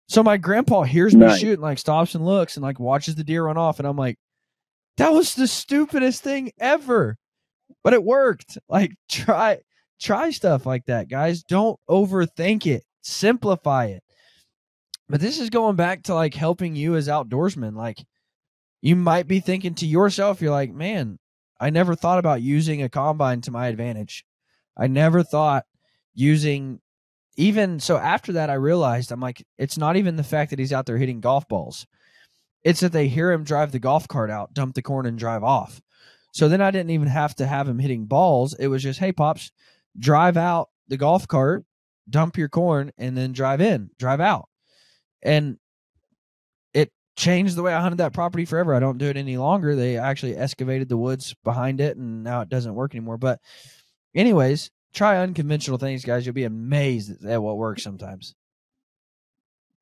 So my grandpa hears me shooting, like stops and looks and like watches the deer run off. And I'm like, that was the stupidest thing ever. But it worked. Like try try stuff like that, guys. Don't overthink it. Simplify it. But this is going back to like helping you as outdoorsmen. Like you might be thinking to yourself, you're like, man, I never thought about using a combine to my advantage. I never thought using even so after that I realized I'm like it's not even the fact that he's out there hitting golf balls. It's that they hear him drive the golf cart out, dump the corn and drive off. So then I didn't even have to have him hitting balls. It was just, "Hey pops, drive out the golf cart, dump your corn and then drive in, drive out." And changed the way I hunted that property forever. I don't do it any longer. They actually excavated the woods behind it and now it doesn't work anymore. But anyways, try unconventional things, guys. You'll be amazed at what works sometimes.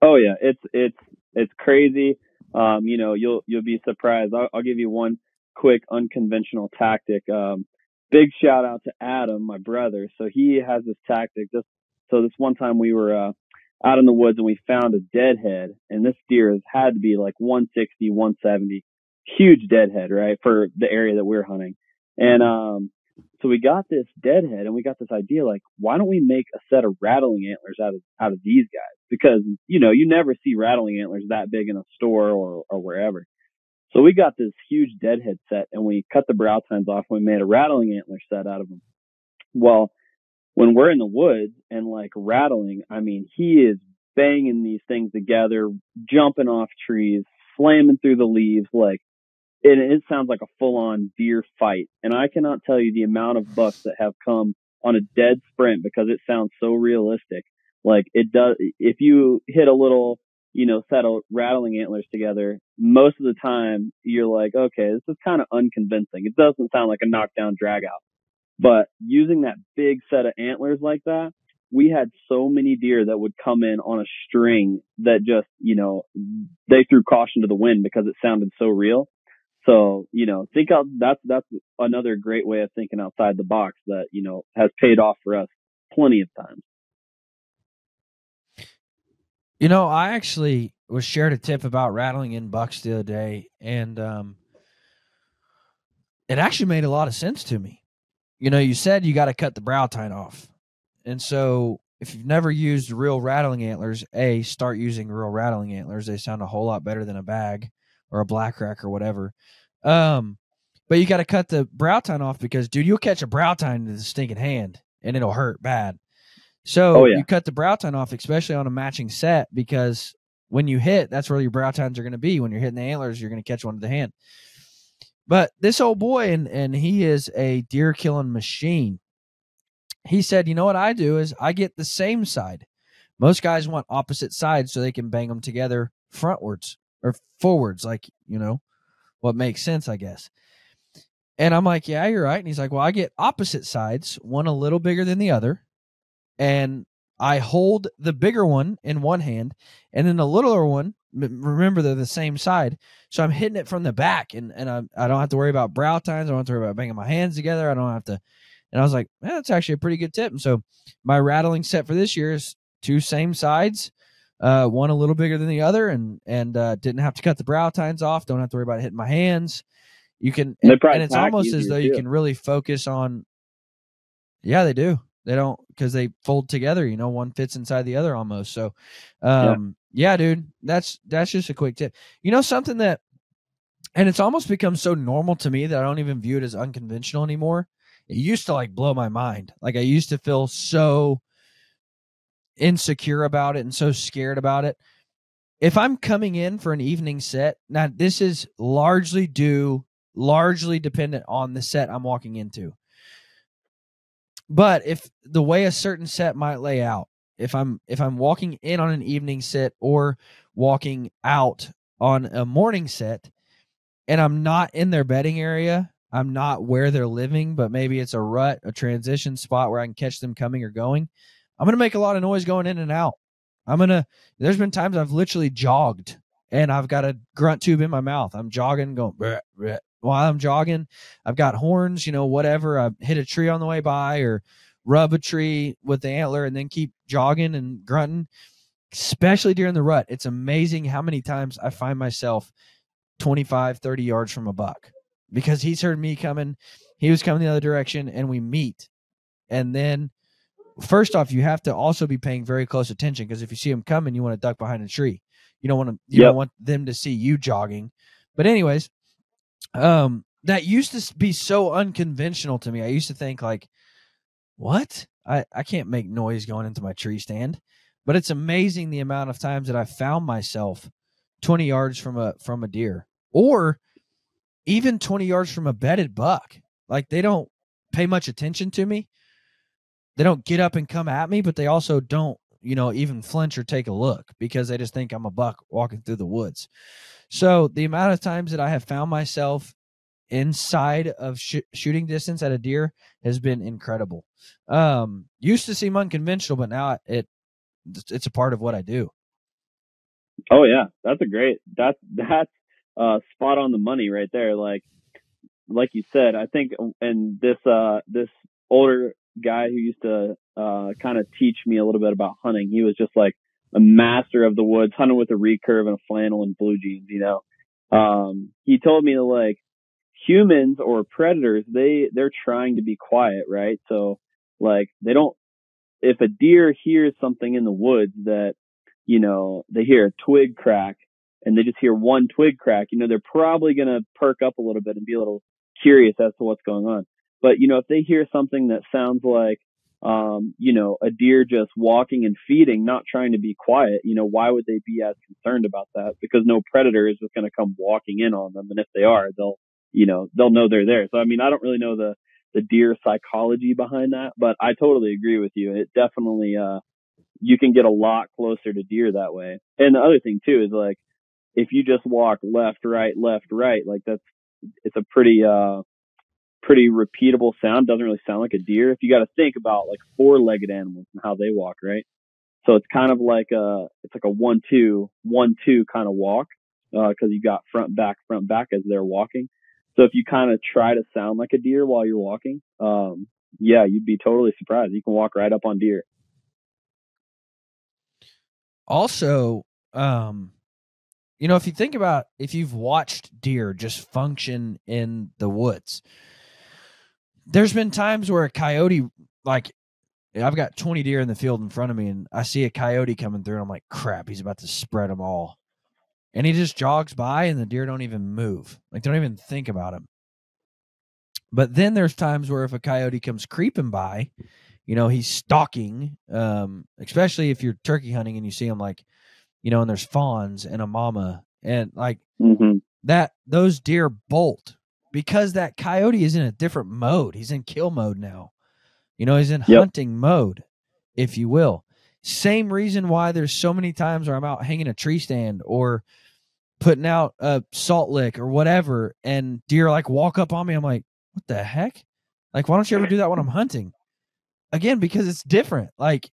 Oh yeah, it's it's it's crazy. Um, you know, you'll you'll be surprised. I'll, I'll give you one quick unconventional tactic. Um, big shout out to Adam, my brother. So he has this tactic. Just so this one time we were uh, out in the woods and we found a deadhead and this deer has had to be like 160 170 huge deadhead right for the area that we we're hunting and um so we got this deadhead and we got this idea like, why don't we make a set of rattling antlers out of out of these guys? Because you know you never see rattling antlers that big in a store or or wherever. So we got this huge deadhead set and we cut the brow tines off and we made a rattling antler set out of them. Well, when we're in the woods and like rattling, I mean, he is banging these things together, jumping off trees, slamming through the leaves, like it, it sounds like a full on deer fight. And I cannot tell you the amount of bucks that have come on a dead sprint because it sounds so realistic. Like it does, if you hit a little, you know, set of rattling antlers together, most of the time you're like, okay, this is kind of unconvincing. It doesn't sound like a knockdown drag out. But using that big set of antlers like that, we had so many deer that would come in on a string that just, you know, they threw caution to the wind because it sounded so real. So, you know, think out, that's, that's another great way of thinking outside the box that, you know, has paid off for us plenty of times. You know, I actually was shared a tip about rattling in bucks the other day, and um, it actually made a lot of sense to me. You know, you said you got to cut the brow tine off, and so if you've never used real rattling antlers, a start using real rattling antlers. They sound a whole lot better than a bag or a black rack or whatever. Um, but you got to cut the brow tine off because, dude, you'll catch a brow tine in the stinking hand and it'll hurt bad. So Oh, yeah. you cut the brow tine off, especially on a matching set, because when you hit, that's where your brow tines are going to be. When you're hitting the antlers, you're going to catch one to the hand. But this old boy, and and he is a deer killing machine. He said, "You know what I do is I get the same side. Most guys want opposite sides so they can bang them together frontwards or forwards, like you know what makes sense, I guess." And I'm like, "Yeah, you're right." And he's like, "Well, I get opposite sides, one a little bigger than the other, and I hold the bigger one in one hand, and then the littler one. Remember, they're the same side, so I'm hitting it from the back, and and I, I don't have to worry about brow tines. I don't have to worry about banging my hands together. I don't have to. And I was like, that's actually a pretty good tip. And so my rattling set for this year is two same sides, uh, one a little bigger than the other, and and uh, didn't have to cut the brow tines off. Don't have to worry about hitting my hands. You can, and, and it's almost as though you can really focus on. Yeah, they do. They don't because they fold together. You know, one fits inside the other almost. So, um, yeah. Dude, that's that's just a quick tip. You know, something that, and it's almost become so normal to me that I don't even view it as unconventional anymore. It used to like blow my mind. Like I used to feel so insecure about it and so scared about it. If I'm coming in for an evening set, now this is largely due, largely dependent on the set I'm walking into. But if the way a certain set might lay out, if I'm if I'm walking in on an evening set or walking out on a morning set and I'm not in their bedding area, I'm not where they're living, but maybe it's a rut, a transition spot where I can catch them coming or going. I'm going to make a lot of noise going in and out. I'm going to there's been times I've literally jogged and I've got a grunt tube in my mouth. I'm jogging going bleh, bleh. while I'm jogging. I've got horns, you know, whatever. I hit a tree on the way by or rub a tree with the antler and then keep jogging and grunting, especially during the rut. It's amazing how many times I find myself 25, 30 yards from a buck because he's heard me coming. He was coming the other direction and we meet. And then, first off, you have to also be paying very close attention because if you see him coming, you want to duck behind a tree. You don't want to, you Yep. don't want them to see you jogging. But, anyways, um, that used to be so unconventional to me. I used to think, like, what? I, I can't make noise going into my tree stand. But it's amazing the amount of times that I found myself 20 yards from a from a deer or even 20 yards from a bedded buck. Like they don't pay much attention to me. They don't get up and come at me, but they also don't, you know, even flinch or take a look because they just think I'm a buck walking through the woods. So the amount of times that I have found myself inside of sh- shooting distance at a deer has been incredible. Um, used to seem unconventional, but now it it's a part of what I do. Oh yeah, that's a great. That's that's uh, spot on the money right there. Like like you said, I think, and this uh this older guy who used to uh kind of teach me a little bit about hunting, he was just like a master of the woods, hunting with a recurve and a flannel and blue jeans. You know, um, he told me like humans or predators, they they're trying to be quiet, right? So like they don't. If a deer hears something in the woods that you know they hear a twig crack and they just hear one twig crack, you know they're probably gonna perk up a little bit and be a little curious as to what's going on. But you know if they hear something that sounds like um, you know, a deer just walking and feeding, not trying to be quiet, you know, why would they be as concerned about that? Because no predator is just going to come walking in on them. And if they are, they'll, you know, they'll know they're there. So, I mean, I don't really know the, the deer psychology behind that, but I totally agree with you. It definitely, uh, you can get a lot closer to deer that way. And the other thing too is like, if you just walk left, right, left, right, like that's, it's a pretty, uh, pretty repeatable sound. Doesn't really sound like a deer. If you got to think about like four-legged animals and how they walk, right? So it's kind of like a it's like a one-two, one-two kind of walk because uh, you got front, back, front, back as they're walking. So if you kind of try to sound like a deer while you're walking, um, yeah, you'd be totally surprised. You can walk right up on deer. Also, um, you know, if you think about if you've watched deer just function in the woods, there's been times where a coyote like I've got 20 deer in the field in front of me and I see a coyote coming through and I'm like, crap, he's about to spread them all. And he just jogs by and the deer don't even move. Like they don't even think about him. But then there's times where if a coyote comes creeping by, you know, he's stalking, um, especially if you're turkey hunting and you see him like, you know, and there's fawns and a mama and like mm-hmm. that, those deer bolt because that coyote is in a different mode. He's in kill mode now. You know, he's in yep. hunting mode, if you will. Same reason why there's so many times where I'm out hanging a tree stand or putting out a salt lick or whatever, and deer like walk up on me. I'm like, what the heck? Like, why don't you ever do that when I'm hunting? Again, because it's different. Like,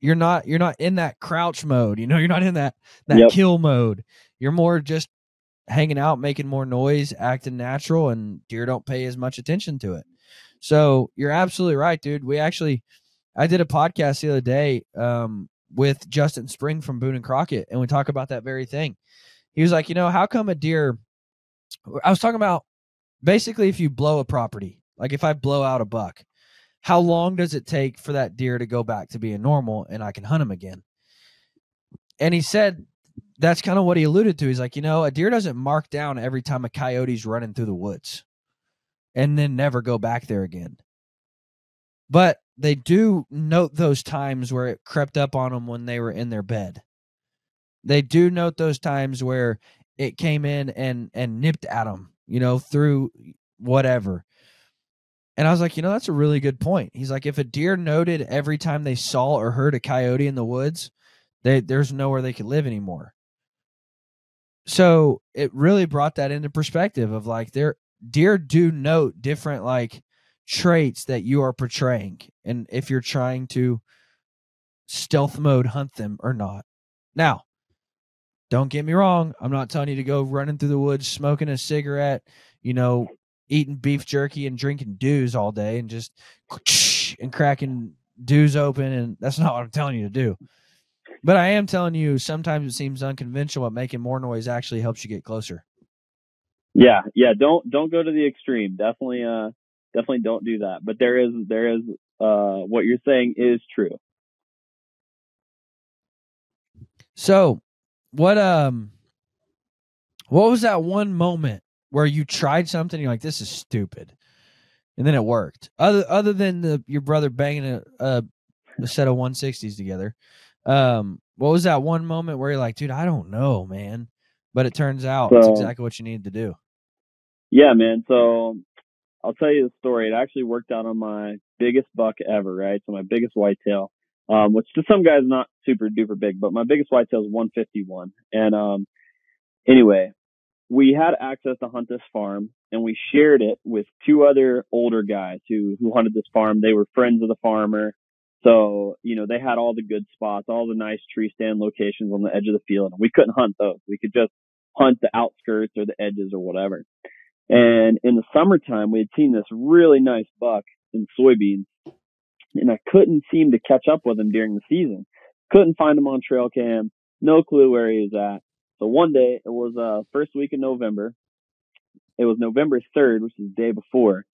you're not you're not in that crouch mode. You know, you're not in that that yep. kill mode. You're more just hanging out, making more noise, acting natural, and deer don't pay as much attention to it. So you're absolutely right, dude. We actually, I did a podcast the other day um, with Justin Spring from Boone and Crockett, and we talk about that very thing. He was like, you know, how come a deer? I was talking about basically if you blow a property, like if I blow out a buck, how long does it take for that deer to go back to being normal and I can hunt him again? And he said that's kind of what he alluded to. He's like, you know, a deer doesn't mark down every time a coyote's running through the woods and then never go back there again. But they do note those times where it crept up on them when they were in their bed. They do note those times where it came in and and nipped at them, you know, through whatever. And I was like, you know, that's a really good point. He's like, if a deer noted every time they saw or heard a coyote in the woods, they, there's nowhere they could live anymore. So it really brought that into perspective of like their deer do note different like traits that you are portraying and if you're trying to stealth mode hunt them or not. Now, don't get me wrong, I'm not telling you to go running through the woods smoking a cigarette, you know, eating beef jerky and drinking dews all day and just and cracking dews open and that's not what I'm telling you to do. But I am telling you, sometimes it seems unconventional, but making more noise actually helps you get closer. Yeah, yeah. Don't don't go to the extreme. Definitely, uh, definitely don't do that. But there is there is uh, what you're saying is true. So, what um, what was that one moment where you tried something? you're like, this is stupid, and then it worked. Other other than the your brother banging a, a, a set of 160s together, um, what was that one moment where you're like, dude, I don't know, man, but it turns out so, it's exactly what you needed to do. Yeah, man. So I'll tell you the story. It actually worked out on my biggest buck ever, right? So my biggest whitetail, um, which to some guys not super duper big, but my biggest whitetail is 151. And um, anyway, we had access to hunt this farm, and we shared it with two other older guys who who hunted this farm. They were friends of the farmer. So, you know, they had all the good spots, all the nice tree stand locations on the edge of the field. And we couldn't hunt those. We could just hunt the outskirts or the edges or whatever. And in the summertime, we had seen this really nice buck in soybeans. And I couldn't seem to catch up with him during the season. Couldn't find him on trail cam. No clue where he was at. So one day, it was uh first week in November. it was November 3rd, which is the day before.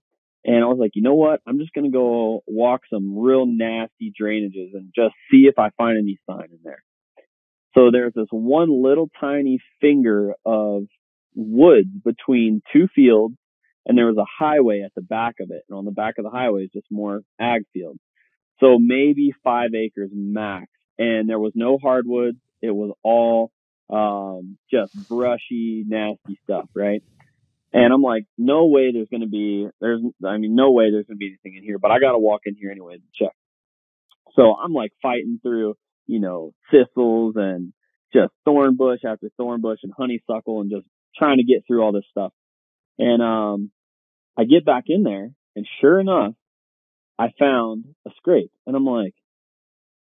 And I was like, you know what? I'm just to go walk some real nasty drainages and just see if I find any sign in there. So there's this one little tiny finger of woods between two fields and there was a highway at the back of it. And on the back of the highway is just more ag fields. So maybe five acres max. And there was no hardwoods. It was all um, just brushy, nasty stuff, right? And I'm like, no way there's going to be, there's, I mean, no way there's going to be anything in here, but I got to walk in here anyway to check. So I'm like fighting through, you know, thistles and just thorn bush after thorn bush and honeysuckle and just trying to get through all this stuff. And, um, I get back in there and sure enough, I found a scrape and I'm like,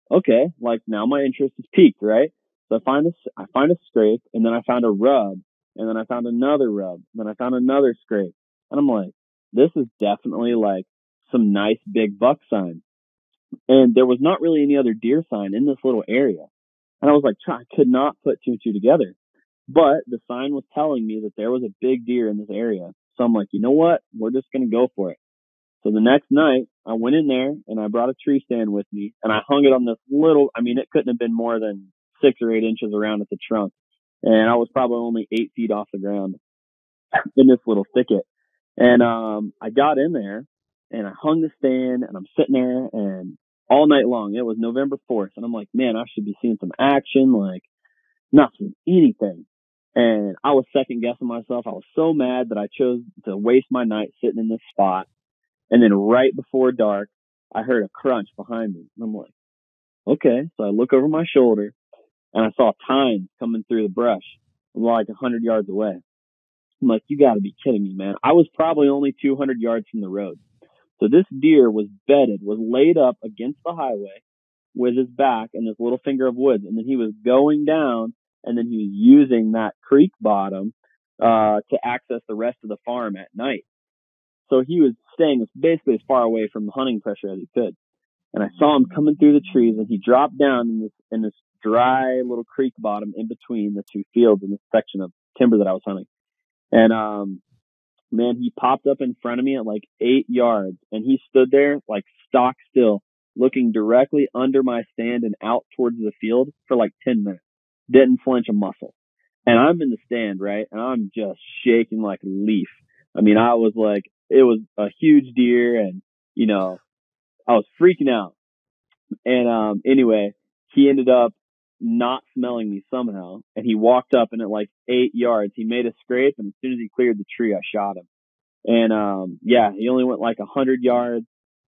okay, like now my interest is piqued, right? So I find a, I find a scrape and then I found a rub and then I found another rub, and then I found another scrape. And I'm like, this is definitely like some nice big buck sign. And there was not really any other deer sign in this little area. And I was like, I could not put two and two together. But the sign was telling me that there was a big deer in this area. So I'm like, you know what? We're just going to go for it. So the next night I went in there and I brought a tree stand with me and I hung it on this little, I mean, it couldn't have been more than six or eight inches around at the trunk and I was probably only eight feet off the ground in this little thicket. And um, I got in there and I hung the stand and I'm sitting there and all night long. It was November 4th and I'm like, man, I should be seeing some action, like not seeing anything. And I was second guessing myself. I was so mad that I chose to waste my night sitting in this spot. And then right before dark, I heard a crunch behind me. And I'm like, okay. So I look over my shoulder and I saw tines coming through the brush like a hundred yards away. I'm like, you gotta be kidding me, man. I was probably only 200 yards from the road. So this deer was bedded, was laid up against the highway with his back and this little finger of woods. And then he was going down and then he was using that creek bottom, uh, to access the rest of the farm at night. So he was staying basically as far away from the hunting pressure as he could. And I saw him coming through the trees and he dropped down in this, in this dry little creek bottom in between the two fields in the section of timber that I was hunting. And um man, he popped up in front of me at like eight yards and he stood there like stock still, looking directly under my stand and out towards the field for like ten minutes. Didn't flinch a muscle. And I'm in the stand, right? And I'm just shaking like a leaf. I mean, I was like, it was a huge deer and, you know, I was freaking out. And, um, anyway, he ended up not smelling me somehow. And he walked up and at like eight yards, he made a scrape. And as soon as he cleared the tree, I shot him. And, um, yeah, he only went like a hundred yards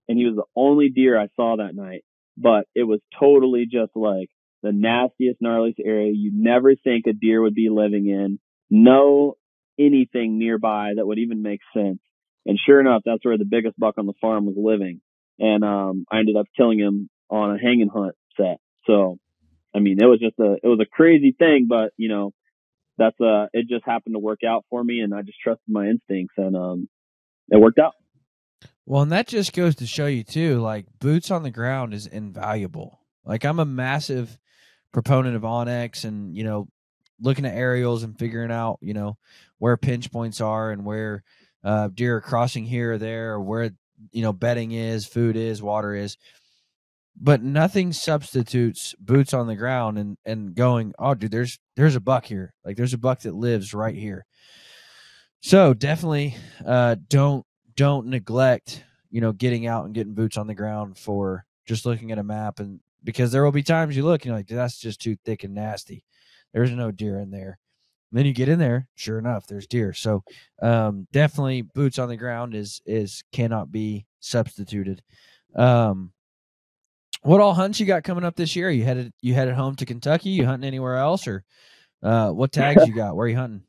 and he was the only deer I saw that night. But it was totally just like the nastiest, gnarliest area you'd never think a deer would be living in. No anything nearby that would even make sense. And sure enough, that's where the biggest buck on the farm was living. And, um, I ended up killing him on a hanging hunt set. So I mean, it was just a, it was a crazy thing, but you know, that's uh, it just happened to work out for me and I just trusted my instincts and, um, it worked out. Well, and that just goes to show you too, like boots on the ground is invaluable. Like I'm a massive proponent of onX and, you know, looking at aerials and figuring out, you know, where pinch points are and where uh, deer are crossing here or there, or where you know bedding is, food is, water is. But nothing substitutes boots on the ground and and going oh dude there's there's a buck here. Like there's a buck that lives right here. So definitely uh don't don't neglect you know getting out and getting boots on the ground for just looking at a map and because there will be times you look and you're like that's just too thick and nasty there's no deer in there and then you get in there sure enough there's deer so um definitely boots on the ground is is cannot be substituted um what all hunts you got coming up this year? You headed you headed home to Kentucky? You hunting anywhere else, or uh, what tags you got? Where are you hunting?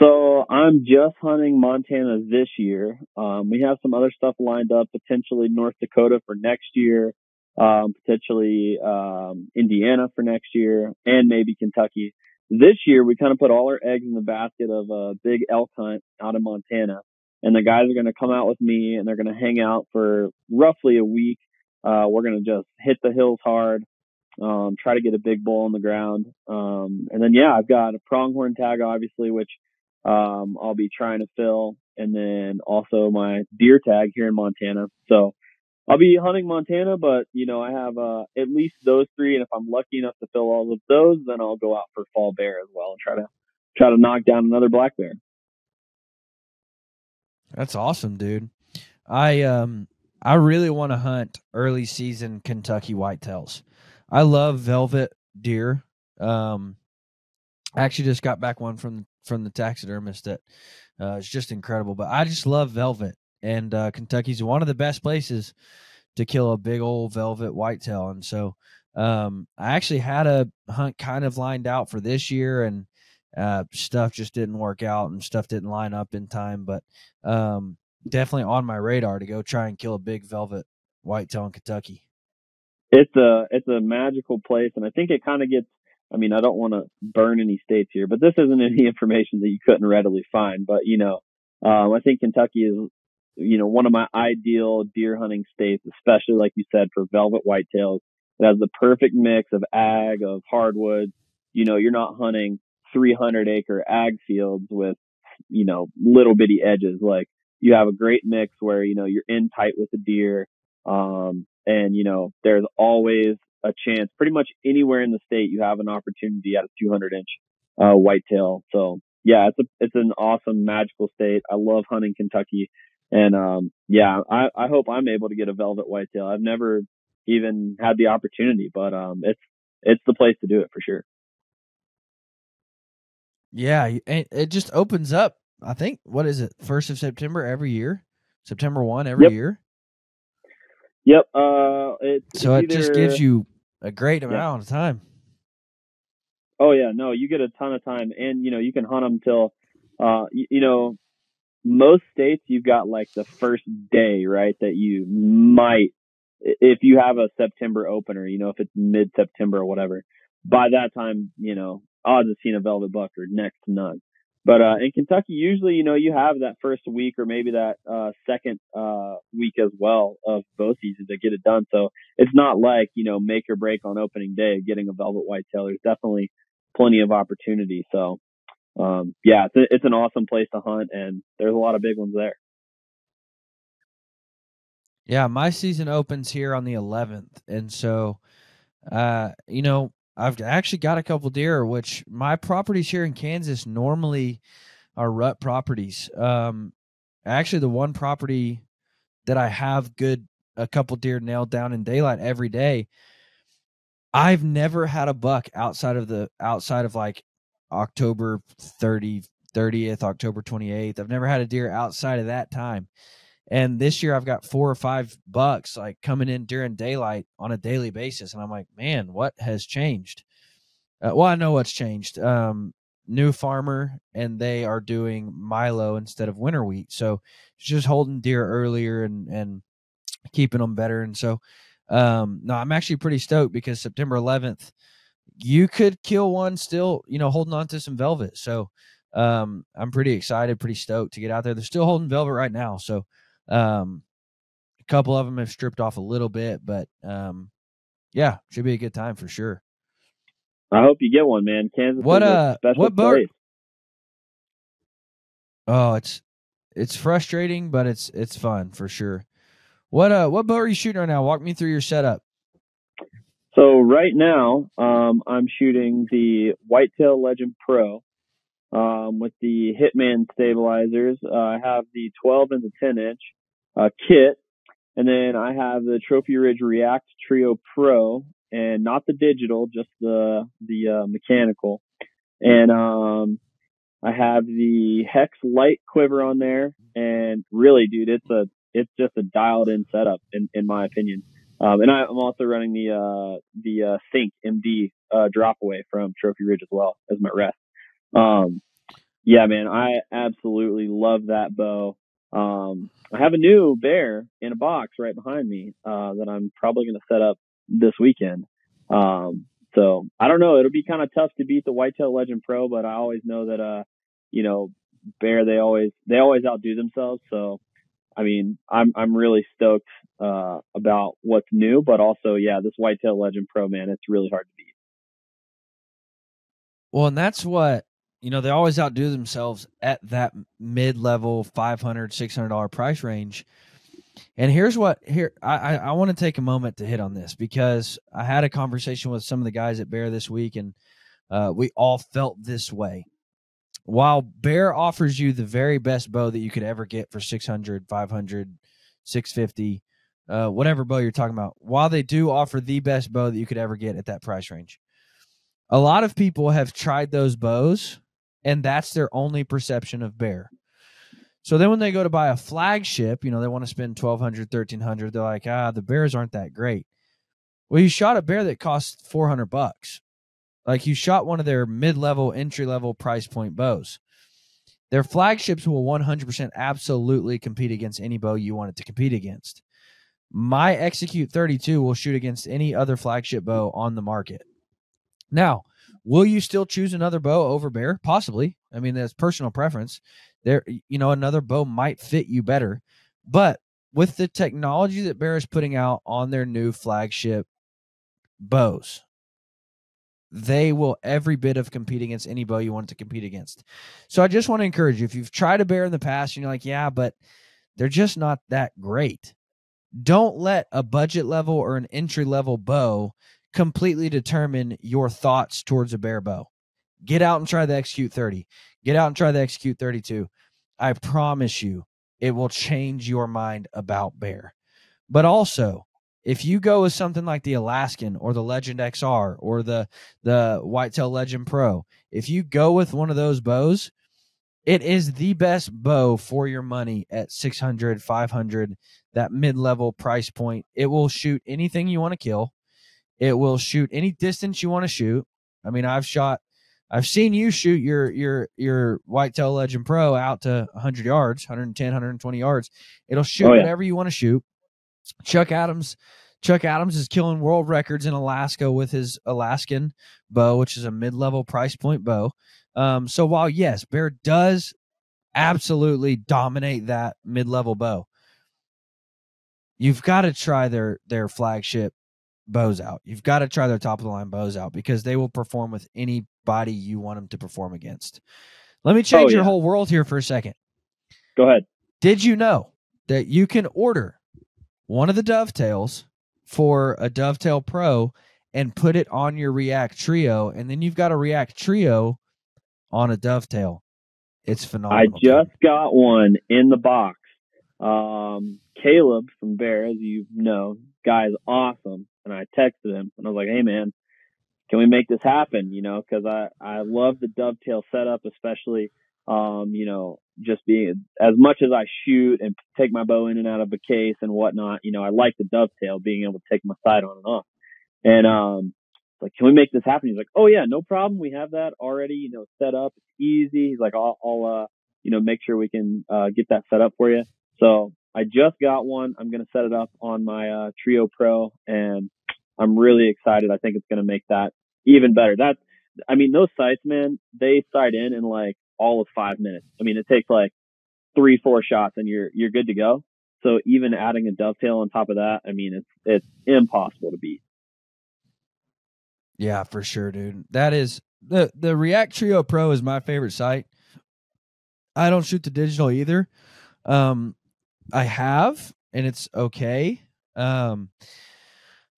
So I'm just hunting Montana this year. Um, we have some other stuff lined up, potentially North Dakota for next year, um, potentially um, Indiana for next year, and maybe Kentucky. This year, we kind of put all our eggs in the basket of a big elk hunt out in Montana. And the guys are going to come out with me and they're going to hang out for roughly a week uh, we're going to just hit the hills hard, um, try to get a big bull on the ground. Um, and then, yeah, I've got a pronghorn tag, obviously, which um, I'll be trying to fill, and then also my deer tag here in Montana. So I'll be hunting Montana, but you know I have uh, at least those three, and if I'm lucky enough to fill all of those, then I'll go out for fall bear as well and try to try to knock down another black bear. That's awesome, dude. I um I really want to hunt early season Kentucky whitetails. I love velvet deer. Um, I actually just got back one from from the taxidermist that uh, is just incredible. But I just love velvet, and uh, Kentucky's one of the best places to kill a big old velvet whitetail. And so um, I actually had a hunt kind of lined out for this year, and uh, stuff just didn't work out, and stuff didn't line up in time. But um, definitely on my radar to go try and kill a big velvet whitetail in Kentucky. It's a it's a magical place, and I think it kind of gets. I mean, I don't want to burn any states here, but this isn't any information that you couldn't readily find. But you know, um, I think Kentucky is, you know, one of my ideal deer hunting states, especially like you said for velvet whitetails. It has the perfect mix of ag, of hardwoods. You know, you're not hunting 300 acre ag fields with, you know, little bitty edges. Like you have a great mix where, you know, you're in tight with the deer. Um, and, you know, there's always a chance pretty much anywhere in the state you have an opportunity at a 200 inch, uh, whitetail. So yeah, it's a, it's an awesome magical state. I love hunting Kentucky. And, um, yeah, I, I hope I'm able to get a velvet whitetail. I've never even had the opportunity, but, um, it's, it's the place to do it for sure. Yeah, it just opens up. I think what is it? First of September every year. September one every Yep. year. Yep. Uh, it's, So it's it just gives you a great amount of time. Oh yeah, no, you get a ton of time, and you know you can hunt them till, uh, you, you know, most states you've got like the first day, right? That you might, if you have a September opener, you know, if it's mid September or whatever. By that time, you know, odds of seeing a velvet buck are next to none. But uh, in Kentucky, usually, you know, you have that first week or maybe that uh, second uh, week as well of bow season to get it done. So it's not like you know make or break on opening day getting a velvet white whitetail. There's definitely plenty of opportunity. So um, yeah, it's, a, it's an awesome place to hunt, and there's a lot of big ones there. Yeah, my season opens here on the 11th, and so, uh, you know, I've actually got a couple deer. Which my properties here in Kansas normally are rut properties. Um, actually, the one property that I have good a couple deer nailed down in daylight every day. I've never had a buck outside of the outside of like October 30 30th, October 28th. I've never had a deer outside of that time. And this year I've got four or five bucks like coming in during daylight on a daily basis. And I'm like, man, what has changed? Uh, well, I know what's changed. Um, new farmer and they are doing Milo instead of winter wheat. So just holding deer earlier and, and keeping them better. And so, um, no, I'm actually pretty stoked because September 11th, you could kill one still, you know, holding on to some velvet. So, um, I'm pretty excited, pretty stoked to get out there. They're still holding velvet right now. So, um, a couple of them have stripped off a little bit, but um, yeah, should be a good time for sure. I hope you get one, man. Kansas what, a uh, what place. Oh, it's it's frustrating, but it's it's fun for sure. What uh, what boat are you shooting right now? Walk me through your setup. So right now, um, I'm shooting the Whitetail Legend Pro um, with the Hitman stabilizers. Uh, I have the 12 and the 10 inch uh, kit, and then I have the Trophy Ridge React Trio Pro, and not the digital, just the the uh, mechanical. And um, I have the Hex Light quiver on there, and really, dude, it's a it's just a dialed in setup in in my opinion. Um, and I, I'm also running the uh, the uh, Sync MD uh, drop away from Trophy Ridge as well as my rest. Um, yeah, man, I absolutely love that bow. Um, I have a new bear in a box right behind me uh, that I'm probably going to set up this weekend. Um, so I don't know. It'll be kind of tough to beat the Whitetail Legend Pro, but I always know that uh, you know, bear they always they always outdo themselves. So I mean, I'm I'm really stoked uh, about what's new, but also, yeah, this Whitetail Legend Pro, man, it's really hard to beat. Well, and that's what you know, they always outdo themselves at that mid level 500 $600 price range. And here's what here I, I, I want to take a moment to hit on this because I had a conversation with some of the guys at Bear this week, and uh, we all felt this way. While Bear offers you the very best bow that you could ever get for 600, 500, 650, uh, whatever bow you're talking about, while they do offer the best bow that you could ever get at that price range, a lot of people have tried those bows, and that's their only perception of Bear. So then when they go to buy a flagship, you know, they want to spend 1200 1300 they're like, ah, the bears aren't that great. Well, you shot a bear that cost 400 bucks. Like you shot one of their mid-level, entry-level price point bows. Their flagships will 100% absolutely compete against any bow you want it to compete against. My Execute 32 will shoot against any other flagship bow on the market. Now, will you still choose another bow over bear? Possibly. I mean, that's personal preference there you know another bow might fit you better but with the technology that bear is putting out on their new flagship bows they will every bit of compete against any bow you want to compete against so i just want to encourage you if you've tried a bear in the past and you're like yeah but they're just not that great don't let a budget level or an entry level bow completely determine your thoughts towards a bear bow get out and try the execute 30 Get out and try the Execute 32. I promise you, it will change your mind about bear. But also, if you go with something like the Alaskan or the Legend XR or the the Whitetail Legend Pro, if you go with one of those bows, it is the best bow for your money at 600, 500, that mid-level price point. It will shoot anything you want to kill. It will shoot any distance you want to shoot. I mean, I've shot I've seen you shoot your your your Whitetail Legend Pro out to 100 yards, 110, 120 yards. It'll shoot oh, yeah. whatever you want to shoot. Chuck Adams, Chuck Adams is killing world records in Alaska with his Alaskan bow, which is a mid-level price point bow. Um, so while yes, Bear does absolutely dominate that mid-level bow, you've got to try their their flagship bows out. You've got to try their top of the line bows out because they will perform with anybody you want them to perform against. Let me change oh, yeah. your whole world here for a second. Go ahead. Did you know that you can order one of the dovetails for a dovetail pro and put it on your React Trio, and then you've got a React Trio on a dovetail? It's phenomenal. I just got one in the box. Um, Caleb from Bear, as you know, guy's awesome and I texted him and I was like, "Hey, man, can we make this happen?" You know, because I I love the dovetail setup, especially um, you know, just being as much as I shoot and take my bow in and out of a case and whatnot. You know, I like the dovetail, being able to take my sight on and off. And um, like, can we make this happen? He's like, "Oh yeah, no problem. We have that already. You know, set up. It's easy." He's like, "I'll, I'll uh, you know, make sure we can uh, get that set up for you." So I just got one. I'm to set it up on my uh, Trio Pro, and I'm really excited. I think it's to make that even better. That's, I mean, those sights, man, they sight in and like all of five minutes. I mean, it takes like three, four shots, and you're you're good to go. So even adding a dovetail on top of that, I mean, it's it's impossible to beat. Yeah, for sure, dude. That is the the React Trio Pro is my favorite sight. I don't shoot the digital either. Um, I have, and it's okay. Um,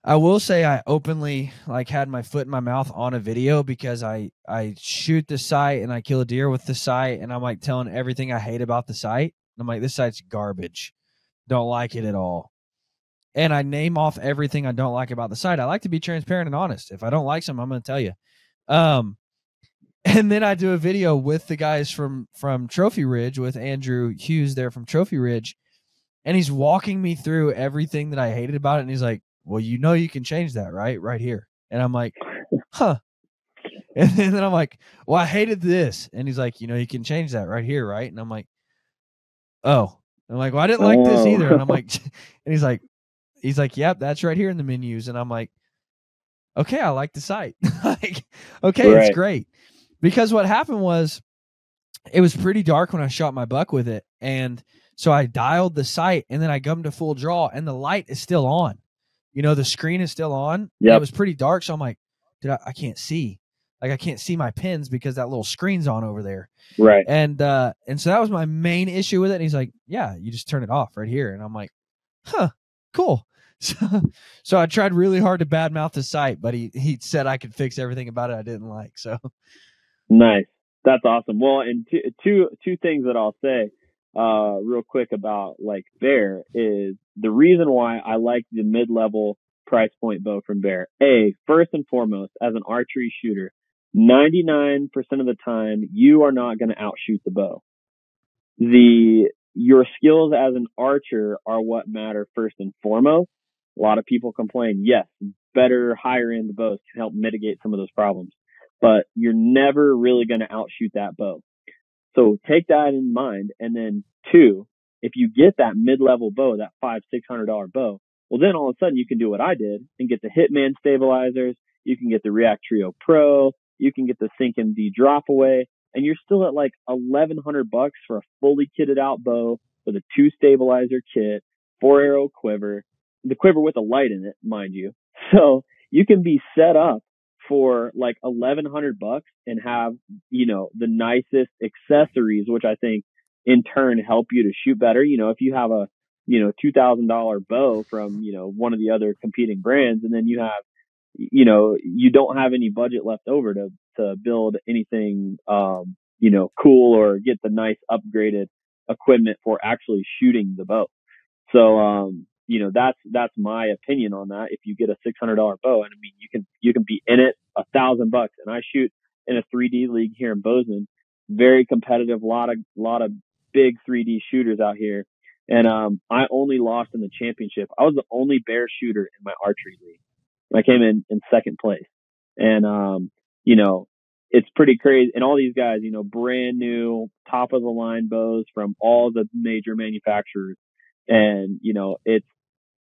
I will say I openly like had my foot in my mouth on a video because I I shoot the sight and I kill a deer with the sight and I'm like telling everything I hate about the sight. I'm like this sight's garbage. Don't like it at all. And I name off everything I don't like about the sight. I like to be transparent and honest. If I don't like something, I'm going to tell you. Um and then I do a video with the guys from from Trophy Ridge with Andrew Hughes there from Trophy Ridge and he's walking me through everything that I hated about it. And he's like, Well, you know, you can change that, right? Right here. And I'm like, Huh. And then I'm like, Well, I hated this. And he's like, You know, you can change that right here, right? And I'm like, Oh. I'm like, Well, I didn't like oh. this either. And I'm like, oh. And he's like, He's like, Yep, that's right here in the menus. And I'm like, Okay, I like the sight. like, okay, right. it's great. Because what happened was it was pretty dark when I shot my buck with it. And so I dialed the sight and then I gummed to full draw and the light is still on. You know, the screen is still on. Yeah. It was pretty dark. So I'm like, dude, I, I can't see. like I can't see my pins because that little screen's on over there. Right. And uh and so that was my main issue with it. And he's like, Yeah, you just turn it off right here. And I'm like, Huh, cool. So, so I tried really hard to badmouth the sight, but he he said I could fix everything about it I didn't like. So Nice. That's awesome. Well, and two two two things that I'll say uh real quick about like Bear is the reason why I like the mid level price point bow from Bear. A, first and foremost, as an archery shooter, 99% of the time you are not going to outshoot the bow. The your skills as an archer are what matter first and foremost. A lot of people complain, yes, better higher end bows can help mitigate some of those problems, but you're never really going to outshoot that bow. So take that in mind. And then two, if you get that mid level bow, that five, six hundred dollar bow, well, then all of a sudden you can do what I did and get the Hitman stabilizers. You can get the React Trio Pro. You can get the Sync MD drop away and you're still at like 1100 bucks for a fully kitted out bow with a two stabilizer kit, four arrow quiver, the quiver with a light in it, mind you. So you can be set up for like 1100 bucks and have, you know, the nicest accessories, which I think in turn help you to shoot better. You know, if you have a, you know, $2,000 bow from, you know, one of the other competing brands and then you have, you know, you don't have any budget left over to, to build anything, um, you know, cool or get the nice upgraded equipment for actually shooting the bow. So, um, you know, that's, that's my opinion on that. If you get a $600 bow, and I mean, you can, you can be in it a thousand bucks. And I shoot in a 3D league here in Bozeman, very competitive, lot of, lot of big 3D shooters out here. And, um, I only lost in the championship. I was the only bear shooter in my archery league. I came in in second place. And, um, you know, it's pretty crazy. And all these guys, you know, brand new, top of the line bows from all the major manufacturers. And, you know, it's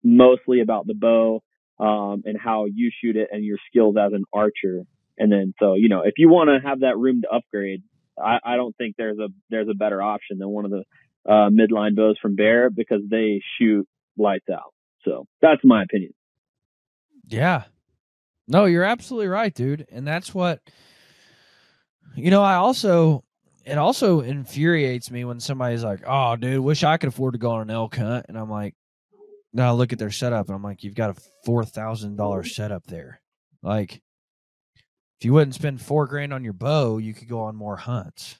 mostly about the bow, um, and how you shoot it and your skills as an archer. And then, so, you know, if you want to have that room to upgrade, I, I don't think there's a, there's a better option than one of the, uh, midline bows from Bear because they shoot lights out. So that's my opinion. Yeah. No, you're absolutely right, dude. And that's what you know, I also it also infuriates me when somebody's like, "Oh, dude, wish I could afford to go on an elk hunt," and I'm like, "No, look at their setup," and I'm like, "You've got a four thousand dollar setup there. Like, if you wouldn't spend four grand on your bow, you could go on more hunts."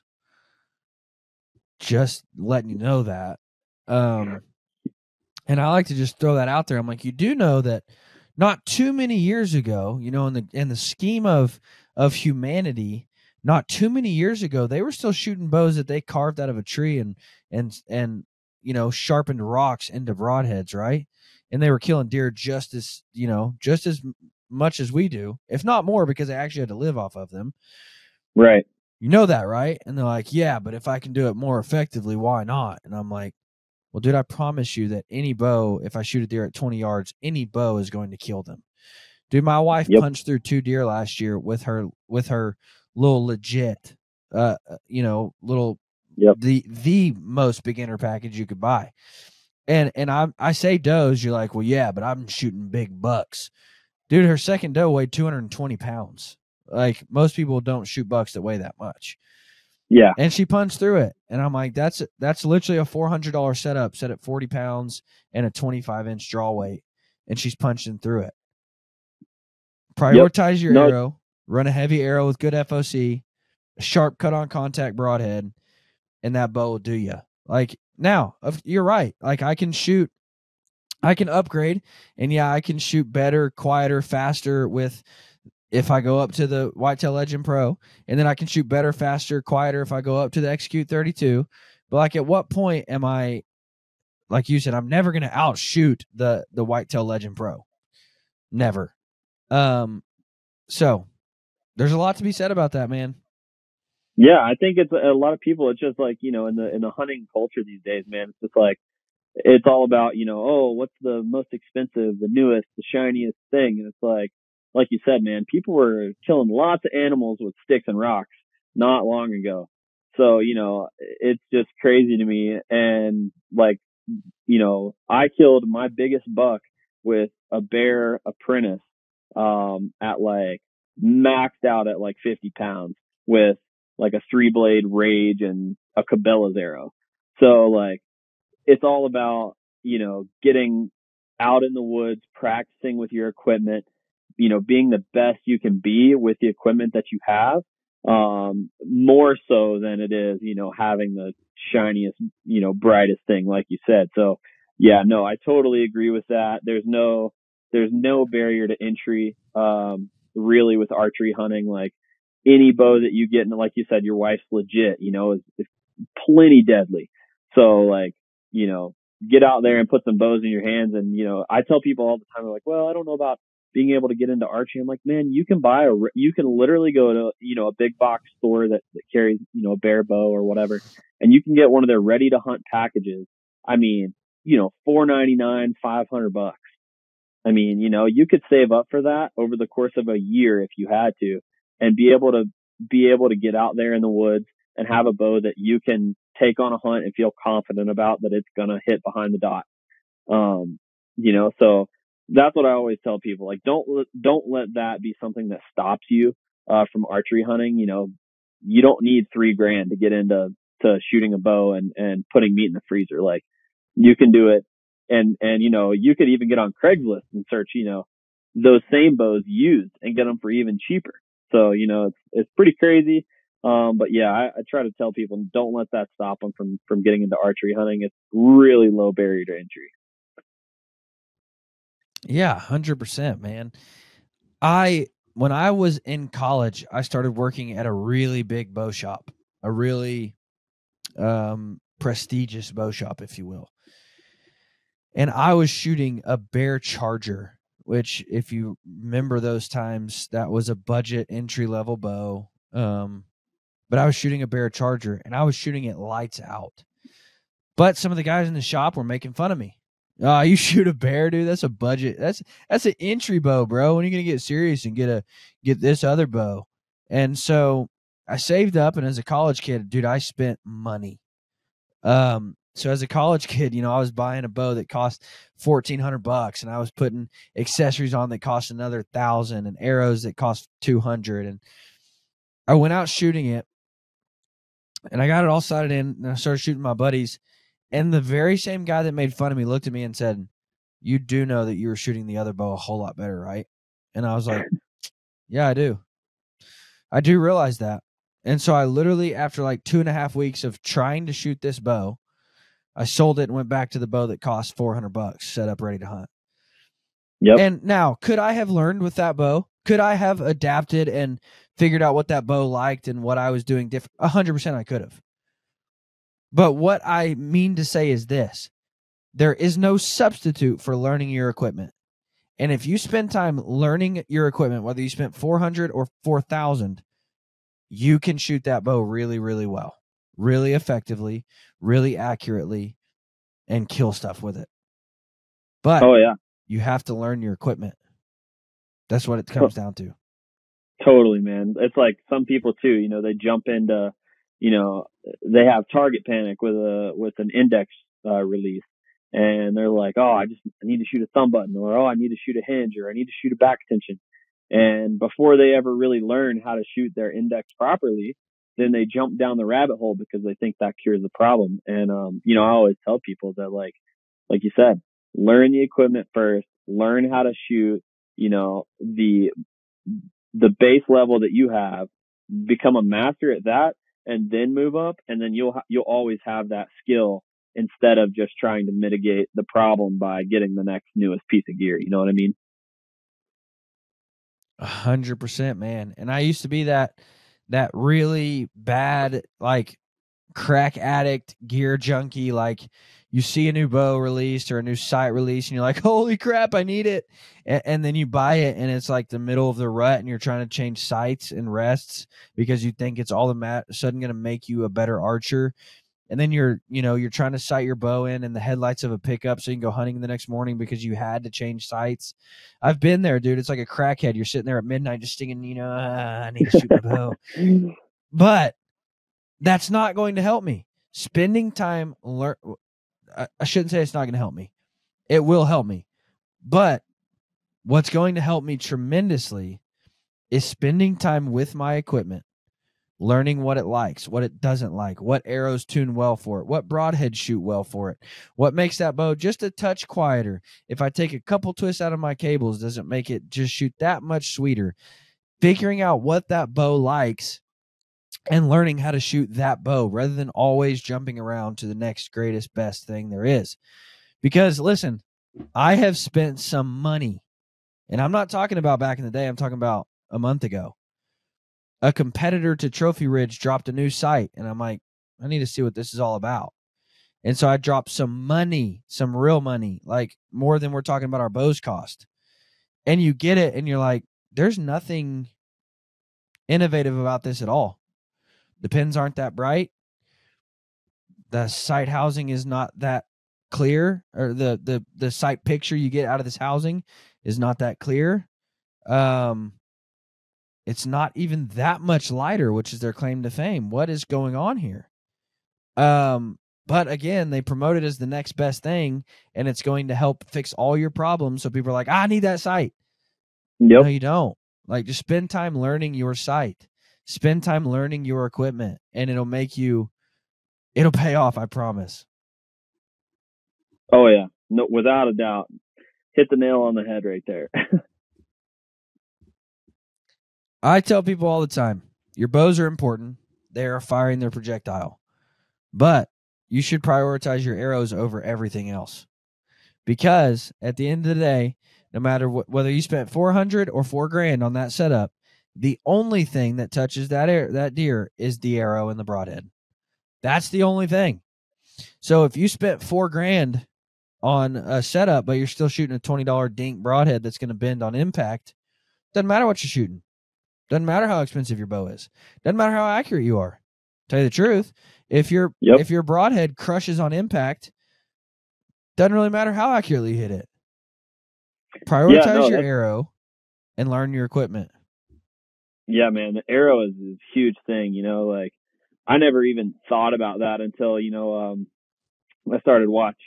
Just letting you know that. Um, and I like to just throw that out there. I'm like, you do know that not too many years ago, you know, in the in the scheme of of humanity, not too many years ago, they were still shooting bows that they carved out of a tree and and and you know sharpened rocks into broadheads, right? And they were killing deer just as you know just as much as we do, if not more, because they actually had to live off of them. Right. You know that, right? And they're like, yeah, but if I can do it more effectively, why not? And I'm like, well, dude, I promise you that any bow, if I shoot a deer at 20 yards, any bow is going to kill them. Dude, my wife Yep. punched through two deer last year with her with her little legit, uh, uh, you know, little Yep. the the most beginner package you could buy. And and I I say does, you're like, well, yeah, but I'm shooting big bucks, dude. Her second doe weighed 220 pounds. Like most people don't shoot bucks that weigh that much Yeah. and she punched through it and i'm like that's that's literally a $400 setup set at 40 pounds and a 25 inch draw weight and she's punching through it prioritize your No- arrow run a heavy arrow with good foc a sharp cut on contact broadhead and that bow will do you like now you're right like i can shoot i can upgrade and yeah i can shoot better quieter faster with if i go up to the whitetail legend pro and then I can shoot better, faster, quieter if I go up to the execute 32. But like, at what point am I, like you said, I'm never going to outshoot the the Whitetail Legend Pro, never. Um, so there's a lot to be said about that, man. Yeah, I think it's a lot of people. It's just like you know, in the in the hunting culture these days, man. It's just like it's all about you know, oh, what's the most expensive, the newest, the shiniest thing, and it's like, like you said, man, people were killing lots of animals with sticks and rocks not long ago. So you know, it's just crazy to me. And like, you know, I killed my biggest buck with a bear apprentice um, at like maxed out at like 50 pounds with like a three blade rage and a Cabela's arrow. So like it's all about, you know, getting out in the woods, practicing with your equipment, you know, being the best you can be with the equipment that you have. Um, more so than it is, you know, having the shiniest, you know, brightest thing, like you said. So yeah, no, I totally agree with that. There's no, there's no barrier to entry, um, really with archery hunting. Like any bow that you get, and like you said, your wife's legit, you know, is, is plenty deadly. So like, you know, get out there and put some bows in your hands. And, you know, I tell people all the time, they're like, well, I don't know about being able to get into archery. I'm like, man, you can buy a, you can literally go to, you know, a big box store that, that carries, you know, a bear bow or whatever, and you can get one of their ready to hunt packages. I mean, you know, four ninety nine, five hundred bucks. I mean, you know, you could save up for that over the course of a year if you had to, and be able to be able to get out there in the woods and have a bow that you can take on a hunt and feel confident about that it's gonna hit behind the dot. Um, you know, so that's what I always tell people. Like, don't don't let that be something that stops you uh, from archery hunting. You know, you don't need three grand to get into to shooting a bow and and putting meat in the freezer. Like, you can do it, and and you know, you could even get on Craigslist and search, you know, those same bows used and get them for even cheaper. So you know, it's it's pretty crazy. Um, but yeah, I, I try to tell people don't let that stop them from from getting into archery hunting. It's really low barrier to entry. Yeah, hundred percent, man. I when I was in college, I started working at a really big bow shop, a really um, prestigious bow shop, if you will. And I was shooting a bear charger, which, if you remember those times, that was a budget entry level bow. Um, but I was shooting a bear charger, and I was shooting it lights out. But some of the guys in the shop were making fun of me Oh, you shoot a bear, dude. That's a budget. That's that's an entry bow, bro. When are you gonna get serious and get a get this other bow? And so I saved up, and as a college kid, dude, I spent money. Um, so as a college kid, you know, I was buying a bow that cost fourteen hundred bucks, and I was putting accessories on that cost another thousand, and arrows that cost two hundred, and I went out shooting it, and I got it all sighted in, and I started shooting my buddies and the very same guy that made fun of me looked at me and said, You do know that you were shooting the other bow a whole lot better, right? And I was like, Yeah, I do. I do realize that. And so I literally, after like two and a half weeks of trying to shoot this bow, I sold it and went back to the bow that cost 400 bucks, set up ready to hunt. Yep. And now, could I have learned with that bow? Could I have adapted and figured out what that bow liked and what I was doing different? 100% I could have. But what I mean to say is this there is no substitute for learning your equipment. And if you spend time learning your equipment, whether you spent 400 or 4000, you can shoot that bow really, really well, really effectively, really accurately, and kill stuff with it. But oh, yeah. you have to learn your equipment. That's what it comes down to. Totally, man. It's like some people too, you know, they jump into you know, they have target panic with a with an index uh, release, and they're like, oh, I just I need to shoot a thumb button, or oh, I need to shoot a hinge, or I need to shoot a back tension. And before they ever really learn how to shoot their index properly, then they jump down the rabbit hole because they think that cures the problem. And um, you know, I always tell people that like, like you said, learn the equipment first, learn how to shoot. You know, the the base level that you have, become a master at that, and then move up and then you'll you'll always have that skill instead of just trying to mitigate the problem by getting the next newest piece of gear you know what i mean a hundred percent man and i used to be that that really bad like crack addict gear junkie like you see a new bow released or a new sight release and you're like holy crap i need it. And, and, then you buy it and it's like the middle of the rut and you're trying to change sights and rests because you think it's all of a sudden going to make you a better archer and then you're you know you're trying to sight your bow in and the headlights of a pickup so you can go hunting the next morning because you had to change sights. I've been there dude. It's like a crackhead. You're sitting there at midnight just thinking you know ah, i need to shoot my bow. But that's not going to help me. Spending time learn I, I shouldn't say it's not going to help me. It will help me. But what's going to help me tremendously is spending time with my equipment, learning what it likes, what it doesn't like, what arrows tune well for it, what broadheads shoot well for it, what makes that bow just a touch quieter. If I take a couple twists out of my cables, does it make it just shoot that much sweeter? Figuring out what that bow likes and learning how to shoot that bow rather than always jumping around to the next greatest best thing there is. Because listen, I have spent some money, and I'm not talking about back in the day, I'm talking about a month ago a competitor to Trophy Ridge dropped a new sight, and I'm like, I need to see what this is all about. And so I dropped some money, some real money, like more than we're talking about our bows cost. And you get it, and you're like, there's nothing innovative about this at all. The pins aren't that bright. The sight housing is not that clear, or the the the sight picture you get out of this housing is not that clear. Um, it's not even that much lighter, which is their claim to fame. What is going on here? Um, but again, they promote it as the next best thing, and it's going to help fix all your problems. So people are like, I need that sight. Yep. No, you don't. Like, just spend time learning your sight. Spend time learning your equipment, and it'll make you. It'll pay off. I promise. Oh yeah, no, without a doubt. Hit the nail on the head right there. I tell people all the time your bows are important. They are firing their projectile. But you should prioritize your arrows over everything else. Because at the end of the day, no matter what, whether you spent 400 or 4 grand on that setup, the only thing that touches that air, that deer is the arrow and the broadhead. That's the only thing. So if you spent 4 grand on a setup but you're still shooting a $20 dink broadhead that's going to bend on impact, doesn't matter what you're shooting. Doesn't matter how expensive your bow is. Doesn't matter how accurate you are. Tell you the truth, if your Yep. if your broadhead crushes on impact, doesn't really matter how accurately you hit it. Prioritize no, your arrow and learn your equipment. Yeah, man, the arrow is a huge thing, you know, like I never even thought about that until, you know, um I started watch.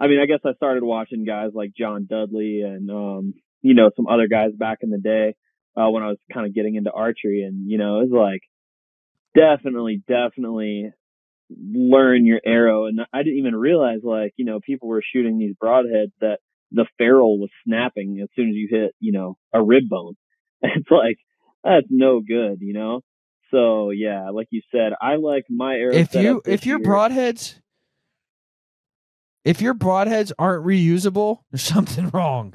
I mean, I guess I started watching guys like John Dudley and um, you know, some other guys back in the day, uh when I was kind of getting into archery and, you know, it was like definitely, definitely learn your arrow and I didn't even realize like, you know, people were shooting these broadheads that the ferrule was snapping as soon as you hit, you know, a rib bone. It's like that's no good, you know. So yeah, like you said, I like my arrow. if you if your broadheads if your broadheads aren't reusable, there's something wrong.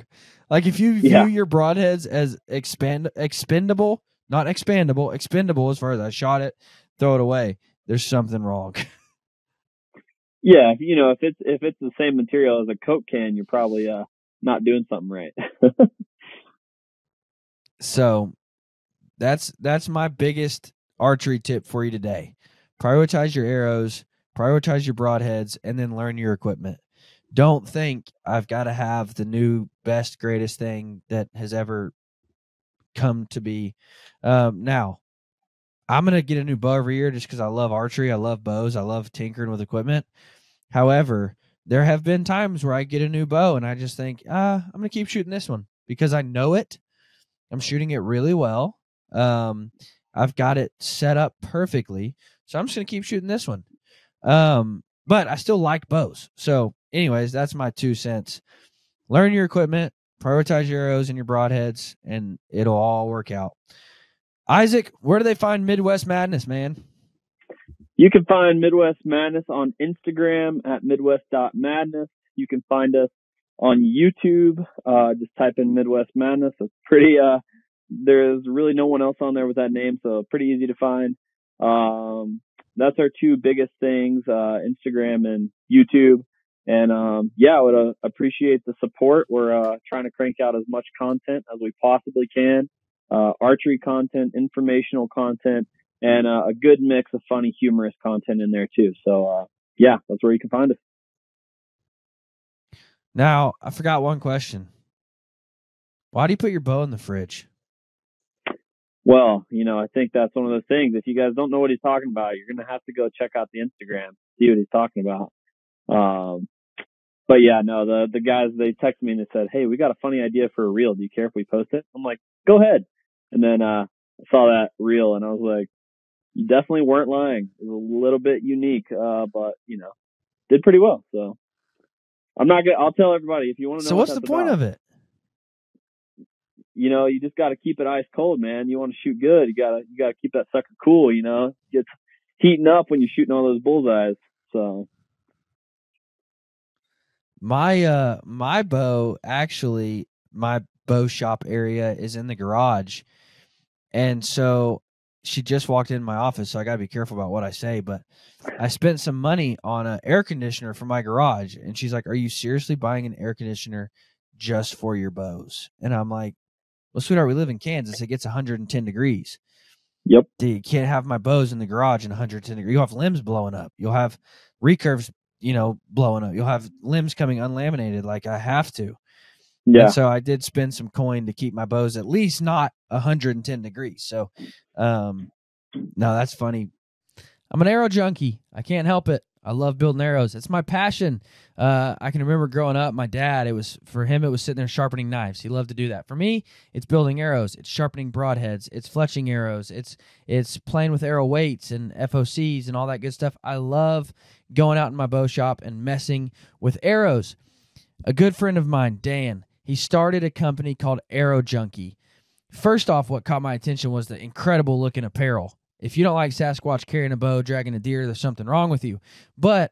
Like if you view Yeah. your broadheads as expand expendable, not expandable, expendable as far as I shot it, throw it away. There's something wrong. yeah, you know, if it's if it's the same material as a Coke can, you're probably uh not doing something right. So that's that's my biggest archery tip for you today. Prioritize your arrows, prioritize your broadheads, and then learn your equipment. Don't think I've got to have the new best greatest thing that has ever come to be. Um, now, I'm gonna get a new bow every year just because I love archery. I love bows. I love tinkering with equipment. However, there have been times where I get a new bow and I just think, ah, I'm gonna keep shooting this one because I know it. I'm shooting it really well. Um, I've got it set up perfectly, so I'm just gonna keep shooting this one. Um, but I still like bows. So, anyways, that's my two cents. Learn your equipment, prioritize your arrows and your broadheads, and it'll all work out. Isaac, where do they find Midwest Madness, man? you can find Midwest Madness on Instagram at midwest.madness. You can find us on YouTube. Uh, just type in Midwest Madness. It's pretty. Uh, there's really no one else on there with that name, so pretty easy to find. Um, that's our two biggest things: uh, Instagram and YouTube. And um, yeah, I would uh, appreciate the support. We're uh, trying to crank out as much content as we possibly can. Uh, archery content, informational content, and uh, a good mix of funny, humorous content in there too. So uh, yeah, that's where you can find us. Now, I forgot one question. Why do you put your bow in the fridge? Well, you know, I think that's one of those things. If you guys don't know what he's talking about, you're gonna have to go check out the Instagram, see what he's talking about. Um, but yeah, no, the the guys they texted me and they said, "Hey, we got a funny idea for a reel. Do you care if we post it?" I'm like, "Go ahead." And then uh, I saw that reel and I was like, you definitely weren't lying. It was a little bit unique, uh, but you know, did pretty well. So I'm not gonna. I'll tell everybody if you want to know. So what what's the point about, of it? You know, you just got to keep it ice cold, man. You want to shoot good, you gotta you gotta keep that sucker cool. You know, gets heating up when you're shooting all those bullseyes. So My uh my bow actually my bow shop area is in the garage. And so she just walked in my office, so I got to be careful about what I say, but I spent some money on an air conditioner for my garage and she's like, "Are you seriously buying an air conditioner just for your bows?" And I'm like, "Well, sweetheart, we live in Kansas. It gets 110 degrees. Yep. You can't have my bows in the garage in 110 degrees. You'll have limbs blowing up. You'll have recurves, you know, blowing up. You'll have limbs coming unlaminated like I have to. yeah, And so I did spend some coin to keep my bows at least not 110 degrees. So, um, no, that's funny. I'm an arrow junkie. I can't help it. I love building arrows. It's my passion. Uh, I can remember growing up, my dad, it was for him, it was sitting there sharpening knives. He loved to do that. For me, it's building arrows. It's sharpening broadheads. It's fletching arrows. It's it's playing with arrow weights and FOCs and all that good stuff. I love going out in my bow shop and messing with arrows. A good friend of mine, Dan, he started a company called Arrow Junkie. First off, what caught my attention was the incredible looking apparel. If you don't like Sasquatch carrying a bow, dragging a deer, there's something wrong with you. But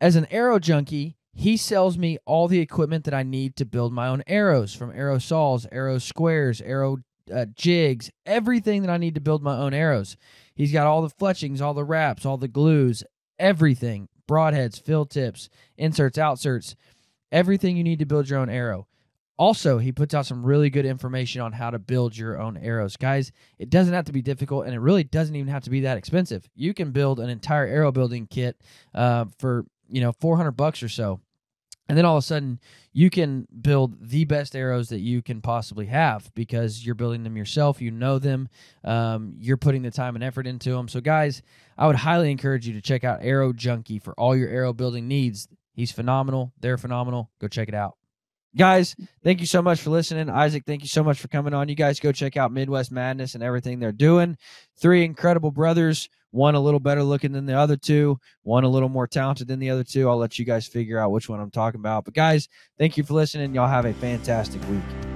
as an arrow junkie, he sells me all the equipment that I need to build my own arrows from arrow saws, arrow squares, arrow uh, jigs, everything that I need to build my own arrows. He's got all the fletchings, all the wraps, all the glues, everything broadheads, fill tips, inserts, outserts, everything you need to build your own arrow. Also, he puts out some really good information on how to build your own arrows. Guys, it doesn't have to be difficult and it really doesn't even have to be that expensive. You can build an entire arrow building kit uh, for, you know, 400 bucks or so. And then all of a sudden, you can build the best arrows that you can possibly have because you're building them yourself. You know them. Um, you're putting the time and effort into them. So, guys, I would highly encourage you to check out Arrow Junkie for all your arrow building needs. He's phenomenal. They're phenomenal. Go check it out. Guys, thank you so much for listening. Isaac, thank you so much for coming on. You guys go check out Midwest Madness and everything they're doing. Three incredible brothers, one a little better looking than the other two, one a little more talented than the other two. I'll let you guys figure out which one I'm talking about. But guys, thank you for listening. Y'all have a fantastic week.